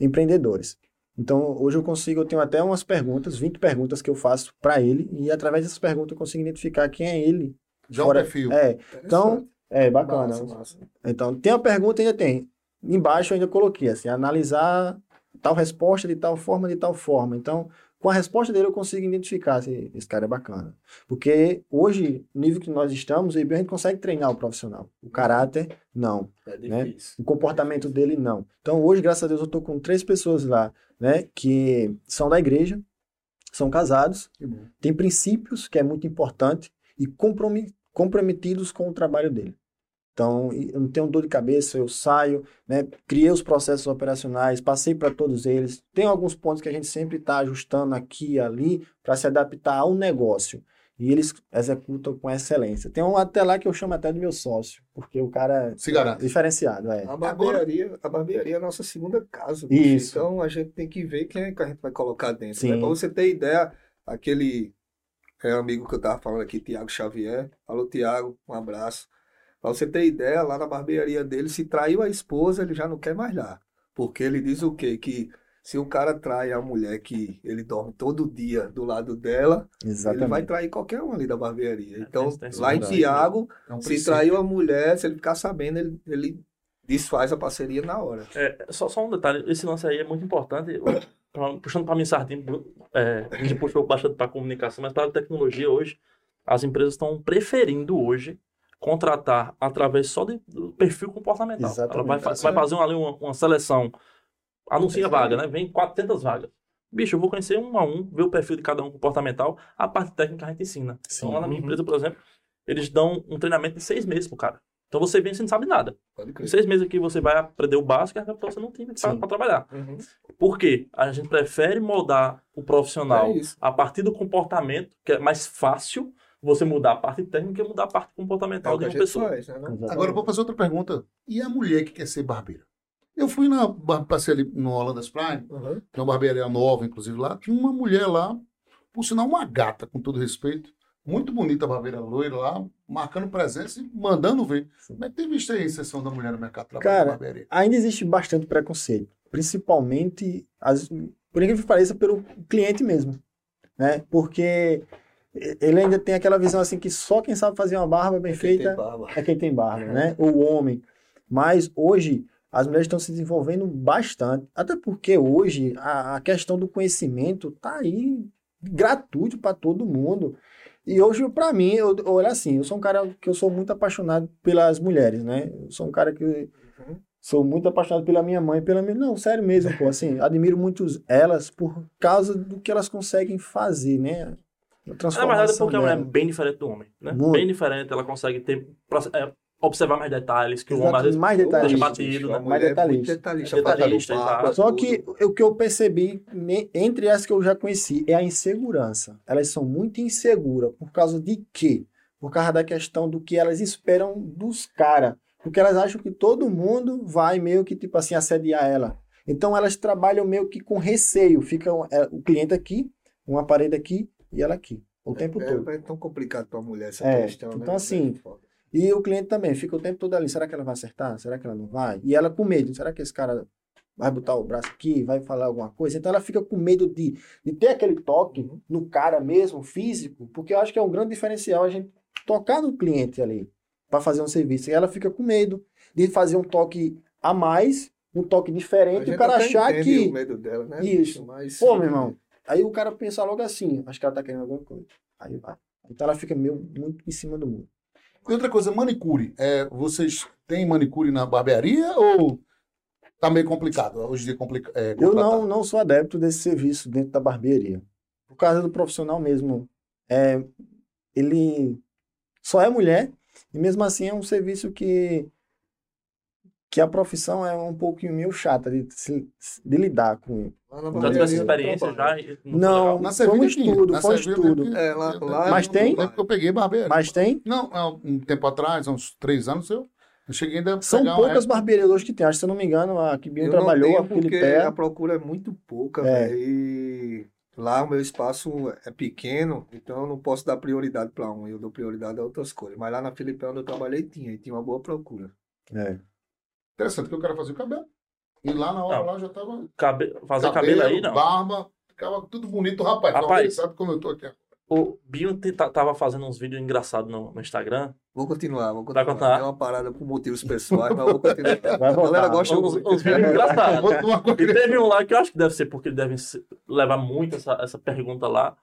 empreendedores. Então, hoje eu consigo, eu tenho até umas perguntas, 20 perguntas que eu faço para ele, e através dessas perguntas eu consigo identificar quem é ele. Já fora... o perfil. É, então, é bacana. Massa, massa. Então, tem a pergunta, ainda tem. Embaixo eu ainda coloquei, assim, analisar tal resposta de tal forma, de tal forma. Então, com a resposta dele eu consigo identificar se esse cara é bacana. Porque hoje, no nível que nós estamos, a gente consegue treinar o profissional. O caráter, não. É né? O comportamento dele, não. Então, hoje, graças a Deus, eu estou com três pessoas lá, né, que são da igreja, são casados, têm princípios, que é muito importante, e comprometidos com o trabalho dele. Então, eu não tenho dor de cabeça, eu saio, né? criei os processos operacionais, passei para todos eles. Tem alguns pontos que a gente sempre está ajustando aqui e ali para se adaptar ao negócio. E eles executam com excelência. Tem um até lá que eu chamo até do meu sócio, porque o cara se garante. É diferenciado. É. A barbearia, a barbearia é a nossa segunda casa. Isso. Então a gente tem que ver quem é que a gente vai colocar dentro. Né? Para você ter ideia, aquele é, amigo que eu estava falando aqui, Tiago Xavier. Alô, Tiago, um abraço. Pra você ter ideia, lá na barbearia dele, se traiu a esposa, ele já não quer mais lá. Porque ele diz o quê? Que se o cara trai a mulher que ele dorme todo dia do lado dela, Exatamente. ele vai trair qualquer um ali da barbearia. É, então, é, lá em Tiago, é um se traiu a mulher, se ele ficar sabendo, ele, ele desfaz a parceria na hora. É, só, só um detalhe, esse lance aí é muito importante. Puxando para mim sardinha, é, a gente puxou bastante para comunicação, mas para a tecnologia hoje, as empresas estão preferindo hoje contratar através só de, do perfil comportamental. Exatamente. Ela vai, vai fazer ali uma, uma seleção, anuncia vaga, né? Vem 400 vagas. Bicho, eu vou conhecer um a um, ver o perfil de cada um comportamental, a parte técnica a gente ensina. Sim. Então, lá na minha uhum. empresa, por exemplo, eles dão um treinamento de seis meses pro cara. Então você vem sem não sabe nada. Em seis meses aqui você vai aprender o básico e você não tem para trabalhar. Uhum. Por quê? A gente prefere moldar o profissional é a partir do comportamento, que é mais fácil, você mudar a parte técnica e mudar a parte comportamental é de uma pessoa. Faz, né? Agora eu vou fazer outra pergunta. E a mulher que quer ser barbeira? Eu fui na. Passei ali no Hollandas Prime, uhum. tem uma barbearia nova, inclusive lá. Tinha uma mulher lá, por sinal, uma gata, com todo respeito. Muito bonita a barbeira loira lá, marcando presença e mandando ver. Como é que tem visto aí a inserção da mulher no mercado de trabalho Cara, barbearia? Ainda existe bastante preconceito. Principalmente, as, por incrível que pareça, pelo cliente mesmo. Né? Porque ele ainda tem aquela visão assim que só quem sabe fazer uma barba bem é feita é quem tem barba, né? O homem. Mas hoje as mulheres estão se desenvolvendo bastante, até porque hoje a, a questão do conhecimento tá aí gratuito para todo mundo. E hoje, para mim, eu, olha assim, eu sou um cara que eu sou muito apaixonado pelas mulheres, né? Eu sou um cara que uhum. sou muito apaixonado pela minha mãe, pela minha... Não, sério mesmo, pô, assim, admiro muito elas por causa do que elas conseguem fazer, né? Na verdade, é porque a mulher é bem diferente do homem, né? Muito. Bem diferente, ela consegue ter, é, observar mais detalhes, que Exato, o homem às vezes mais detalhista, deixa batido, né? Mais detalhista. detalhista, é detalhista exato. Só que o que eu percebi, entre as que eu já conheci, é a insegurança. Elas são muito inseguras. Por causa de quê? Por causa da questão do que elas esperam dos caras. Porque elas acham que todo mundo vai meio que, tipo assim, assediar ela. Então elas trabalham meio que com receio. Fica um- é, o cliente aqui, uma parede aqui e ela aqui, o tempo é, todo. É tão complicado pra mulher essa É, questão, né? então, assim, E o cliente também fica o tempo todo ali. Será que ela vai acertar? Será que ela não vai? E ela com medo. Será que esse cara vai botar o braço aqui? Vai falar alguma coisa? Então ela fica com medo de, de ter aquele toque no cara mesmo, físico, porque eu acho que é um grande diferencial a gente tocar no cliente ali para fazer um serviço. E ela fica com medo de fazer um toque a mais, um toque diferente, e o cara achar que. o medo dela, né? Isso. Mas- Pô, meu irmão. Aí o cara pensa logo assim, acho que ela tá querendo alguma coisa. Aí vai. Então ela fica meio muito em cima do muro. E outra coisa, manicure. É, vocês têm manicure na barbearia ou tá meio complicado? Hoje em dia é complica, é, Eu não, não sou adepto desse serviço dentro da barbearia. Por causa do profissional mesmo. É, ele só é mulher e mesmo assim é um serviço que que a profissão é um pouquinho meio chata de, de lidar com Já tive barbearia essa eu experiência já. Não. Na foi um Sevilha estudo, foi um estudo. É, lá- lá- teve Mas tem? que eu peguei barbearia. Mas tem? Não, há um tempo atrás, há uns três anos, eu, eu cheguei ainda São poucas barbearias hoje que tem. Acho que se eu não me engano, a que Binho não trabalhou, a porque Filipé. a procura é muito pouca, É. E lá o meu espaço é pequeno, então eu não posso dar prioridade para um, eu dou prioridade a outras coisas. Mas lá na Filipe, onde eu trabalhei, tinha, e tinha uma boa procura. É. Interessante, que eu quero fazer o cabelo. E lá na hora Não. lá já tava Cabe- Fazer cabelo aí, não. barba, ficava tudo bonito. Rapaz, Rapaz. sabe como eu tô aqui? O Binho tava fazendo uns vídeos engraçados no, no Instagram. Vou continuar, vou Vai continuar. continuar? É uma parada por motivos pessoais, mas eu vou continuar. Vai A galera gosta Uns, muito. uns vídeos engraçados. E teve um lá que eu acho que deve ser porque devem levar muito essa, essa pergunta lá.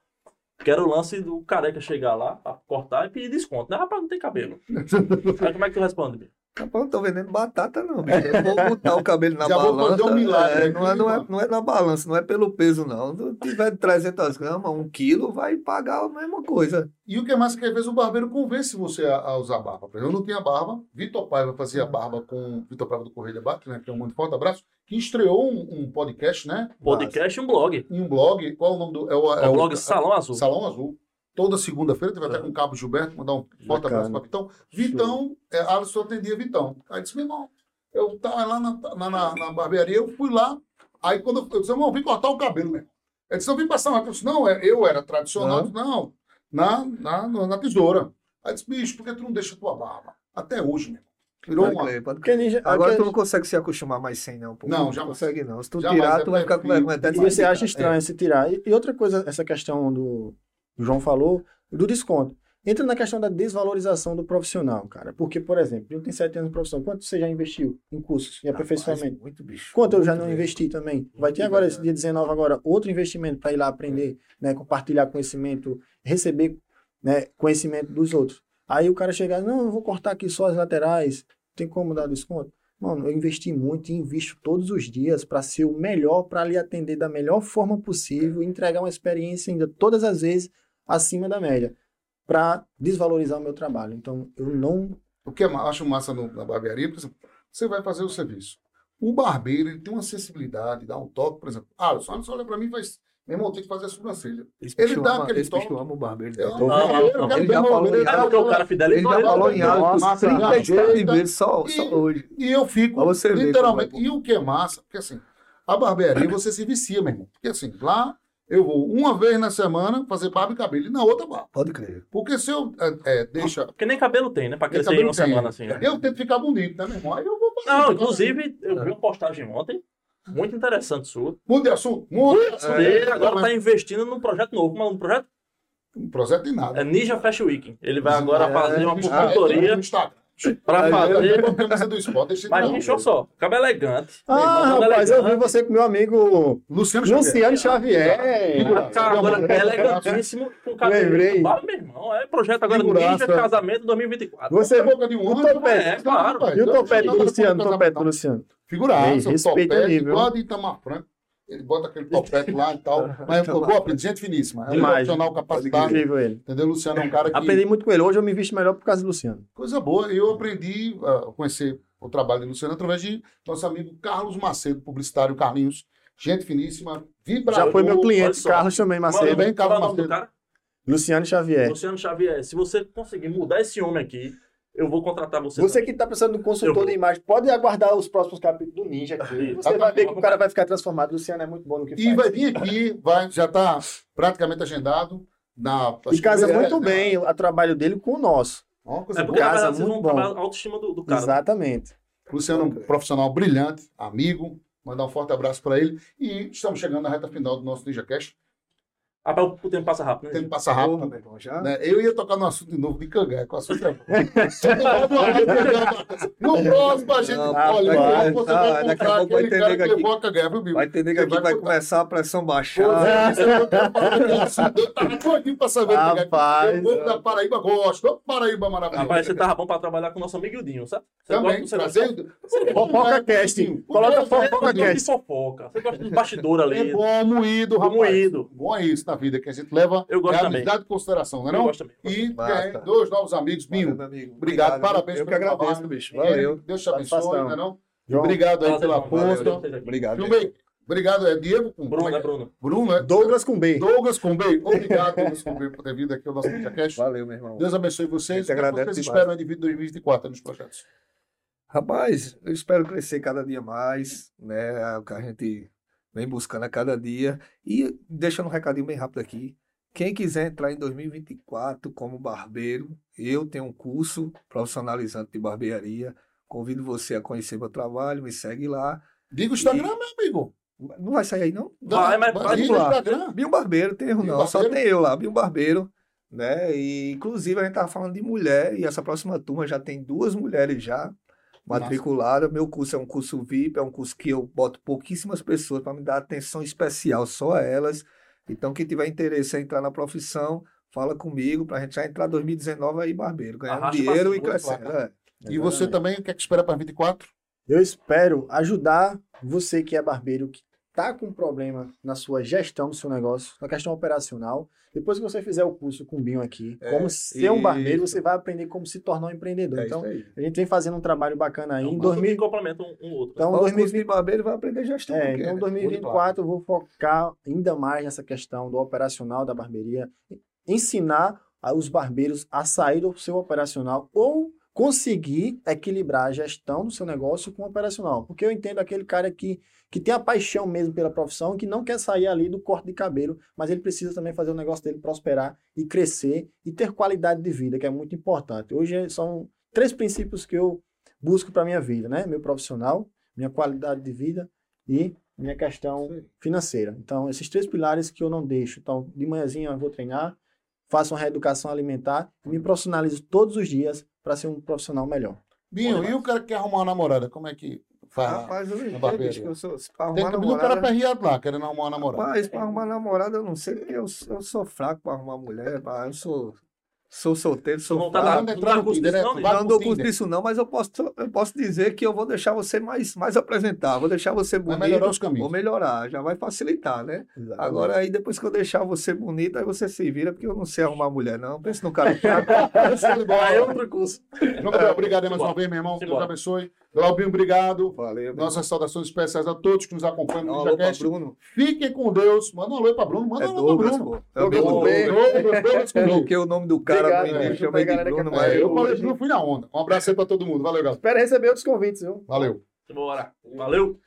Que era o lance do careca chegar lá pra cortar e pedir desconto. Né, rapaz, não tem cabelo. Aí como é que tu responde, Binho? Rapaz, não tô vendendo batata, não, bicho. Eu vou botar o cabelo na Já vou balança. fazer um milagre é, não, é, não, é, não é na balança, não é pelo peso, não. Se tiver 300 gramas, um quilo, vai pagar a mesma coisa. E o que é mais que às vezes o barbeiro convence você a, a usar barba. Por exemplo, Eu não tinha barba. Vitor Paiva fazia barba com Vitor Paiva do Correio Debate, né? Que é um muito forte abraço, que estreou um, um podcast, né? Podcast e um blog. Em um blog. Qual é o nome do. É o, É o blog Salão Azul. Salão Azul. Toda segunda-feira, teve até com o Cabo Gilberto, mandar um forte abraço para Vitão. Vitão, é, Alisson atendia Vitão. Aí disse, meu irmão, eu tava lá na, na, na- na barbearia, eu fui lá, aí quando eu, eu disse, irmão, vim cortar o cabelo, meu irmão. Ele disse, eu vim passar uma. Eu disse, não, é- eu era tradicional, disse, não, na, na, na, na tesoura. Aí disse, bicho, por que tu não deixa tua barba? Até hoje, meu irmão. Virou uma. Porque ninja, Agora tu não consegue se acostumar mais sem, não. Pô. Não, jamais. consegue, não. Se tu tirar, é tu vai ficar com perfil. vergonha até de E você acha estranho se tirar. E, e outra coisa, essa questão do, do João falou, do desconto. Entra na questão da desvalorização do profissional, cara. Porque, por exemplo, eu tenho sete anos de profissão. Quanto você já investiu em cursos, em Rapaz, aperfeiçoamento? Muito bicho. Quanto eu já não investi também? Vai ter agora, esse dia 19, agora, outro investimento para ir lá aprender, né, compartilhar conhecimento, receber né, conhecimento dos outros. Aí o cara chegar, não, eu vou cortar aqui só as laterais, tem como dar desconto? Mano, eu investi muito e invisto todos os dias para ser o melhor, para lhe atender da melhor forma possível, e entregar uma experiência ainda todas as vezes acima da média, para desvalorizar o meu trabalho. Então, eu não O que eu acho massa no- na barbearia, por exemplo, você vai fazer o serviço. O barbeiro ele tem uma sensibilidade, dá um toque, por exemplo. Ah, o Alisson olha pra mim e faz. Meu irmão, tem que fazer a sobrancelha. Esse Ele dá ama- aquele esse toque. ama o barbeiro. Eu. Não, não, não. eu quero Ele ver já falou em É ele o cara Ele já ele. falou em Nossa, altos massa, 37 ajeita. vezes só, E- só hoje. E eu fico, ver literalmente. é E o que é massa, porque assim, a barbearia você se vicia, meu irmão. Porque assim, lá eu vou uma vez na semana fazer barba e cabelo e na outra barba. Pode crer. Porque se eu é, é, deixa. Porque nem cabelo tem, né? Pra crescer em uma tem. semana assim. né? Eu tento ficar bonito, né, meu irmão? Aí eu vou fazer. Não, inclusive, eu vi uma postagem ontem, muito interessante sua. Muda de assunto, muda de assunto. Você agora Mas está investindo num projeto novo. É um projeto? Um projeto em nada. É Ninja Fashion Week. Ele vai agora É, fazer uma No consultoria Instagram. Para Eu fazer. vou camisa do esporte, deixa eu Mas, tirar bicho, um olha só, cabelo elegante. Ah, Irmão, rapaz, eu vi elegante. você com meu amigo Luciano Xavier. Luciano Xavier. Cara, agora é elegantíssimo com cabelo. Lembrei. Fala, meu irmão. É projeto agora Figuraça. Ninja Casamento 2024. Você boca de um o topete. É, claro. E o topete do Eu- Luciano, o eu- topete do Luciano. Figuraça, Ei, o respeita topete, aí, viu? igual a de Itamar Franco. Ele bota aquele topete lá e tal. Mas eu vou aprender, gente finíssima. É um Demais. profissional capacitado. Incrível ele. Entendeu? O Luciano é um cara que. Aprendi muito com ele. Hoje eu me visto melhor por causa do Luciano. Coisa boa. Eu aprendi a conhecer o trabalho de Luciano através de nosso amigo Carlos Macedo, publicitário Carlinhos. Gente finíssima, vibrador. Já foi meu cliente. Carlos também, Mano, Macedo. bem, qual é o Carlos Macedo. cara? Luciano Xavier. Luciano Xavier. Se você conseguir mudar esse homem aqui, eu vou contratar você. Você também. que está um Eu consultor de imagem, pode aguardar os próximos capítulos do Ninja aqui. Você vai ver que o cara vai ficar transformado. Luciano é muito bom no que E faz. vai vir aqui, vai, já está praticamente agendado. Na, E que casa é, muito né? bem o trabalho dele com o nosso. Uma coisa É porque. Casa, verdade, muito bom. a autoestima do, do cara. Exatamente. Luciano, um profissional brilhante, amigo. Mandar um forte abraço para ele. E estamos chegando na reta final do nosso NinjaCast. Rapaz, o tempo passa rápido, O né? tempo passa Porra, rápido. irmão, já. né? Eu ia tocar no assunto de novo de com o assunto é bom. No próximo a gente. Não, olha, rapaz, você tá, vai daqui a pouco vai ter cara nega que aqui. levou a cangar, viu, Bill? Vai ter nega que vai vai começar a pressão baixar. é, eu tava doidinho pra saber. Rapaz, o povo da Paraíba gosta. O Paraíba maravilhoso. Rapaz, você tava bom pra trabalhar com o nosso amigo Ildinho, sabe? Você Também, gosta, trazer. Fofoca Cast. Coloca Fofoca Você gosta de Cast. fofoca. Você gosta de bastidor ali. É bom, moído, Do rapaz. moído. Bom é isso na vida, que a gente leva Eu gosto é também. amizade e consideração, não é Eu não? gosto também. E Basta. tem dois novos amigos, Valeu, Binho. meu amigo. Obrigado, parabéns Eu que pelo agradeço, trabalho. bicho. Valeu. Deus te abençoe, não é não? João, Obrigado aí pela. Deus. Obrigado. Filmei. Obrigado, é Diego com Bruno, é né, que é? Bruno? Bruno, né? Douglas com B. Douglas Combei. Obrigado, Douglas Combei, por ter vindo aqui ao nosso podcast. Valeu, meu irmão. Deus abençoe vocês. A gente O que agradece vocês demais. esperam aí de vida 2024 nos projetos? Rapaz, eu espero crescer cada dia mais, né? É o que a gente vem buscando a cada dia. E deixando um recadinho bem rápido aqui. Quem quiser entrar em 2024 como barbeiro, eu tenho um curso profissionalizante de barbearia. Convido você a conhecer meu trabalho, me segue lá. Diga o Instagram, meu amigo. Não vai sair aí, não? Vai, mas pode pular. Binho Barbeiro, tem erro não, só Barbeiro? tem eu lá, Binho Barbeiro, né? E inclusive a gente tava falando de mulher e essa próxima turma já tem duas mulheres já matriculadas. Meu curso é um curso VIP, é um curso que eu boto pouquíssimas pessoas para me dar atenção especial só a elas. Então quem tiver interesse em entrar na profissão, fala comigo pra gente já entrar 2019 aí barbeiro, pra dinheiro e crescendo. claro. é. E você também, o que é que espera para 24? Eu espero ajudar você que é barbeiro, que está com problema na sua gestão do seu negócio, na questão operacional. Depois que você fizer o curso com o Binho aqui, É, como ser um barbeiro, você vai aprender como se tornar um empreendedor. É então, a gente vem fazendo um trabalho bacana aí. É um em curso 2000, que complementa um, um outro. então, Ó, o curso 2020, de barbeiro vai aprender gestão. é, então, né? 2024 eu vou focar ainda mais nessa questão do operacional da barbearia, ensinar os barbeiros a sair do seu operacional ou conseguir equilibrar a gestão do seu negócio com o operacional. Porque eu entendo aquele cara que, que tem a paixão mesmo pela profissão, que não quer sair ali do corte de cabelo, mas ele precisa também fazer o negócio dele prosperar e crescer e ter qualidade de vida, que é muito importante. Hoje são três princípios que eu busco para minha vida, né? Meu profissional, minha qualidade de vida e minha questão financeira. Então, esses três pilares que eu não deixo. Então, de manhãzinha eu vou treinar, faço uma reeducação alimentar e me profissionalizo todos os dias para ser um profissional melhor. Binho, e o cara que quer arrumar uma namorada, como é que faz? Rapaz, eu não bicho, que eu sou, se pra Tem que o cara namorada... perreado lá, querendo arrumar uma namorada. Rapaz, pra arrumar namorada, eu não sei, porque eu, eu sou fraco pra arrumar mulher, pá, eu sou, sou solteiro, sou não tá tá curso disso, né? não, Tu né? vai não dou curso disso não, mas eu posso, eu posso dizer que eu vou deixar você mais, mais apresentar, vou deixar você Vai bonito, melhorar os caminhos. vou melhorar, já vai facilitar, né? Agora aí depois que eu deixar você bonito, aí você se vira, porque eu não sei arrumar mulher não, pensa no cara fraco. Aí é outro curso. João Gabriel, obrigado mais uma vez, meu irmão. Deus abençoe. Glaubinho, obrigado. Valeu, Nossas saudações especiais a todos que nos acompanham no alô NinjaCast. Bruno, Fiquem com Deus. Manda um alô aí pra Bruno. Manda é um alô pra Douglas, Bruno. É o Douglas. Douglas. Douglas, Douglas comigo. Coloquei o nome do cara Obrigado, no início, chamei de Bruno, mas É, eu falei. Bruno, fui na onda. Um abraço aí pra todo mundo. Valeu, galera. Espero receber outros convites, viu? Valeu. Bora. Valeu.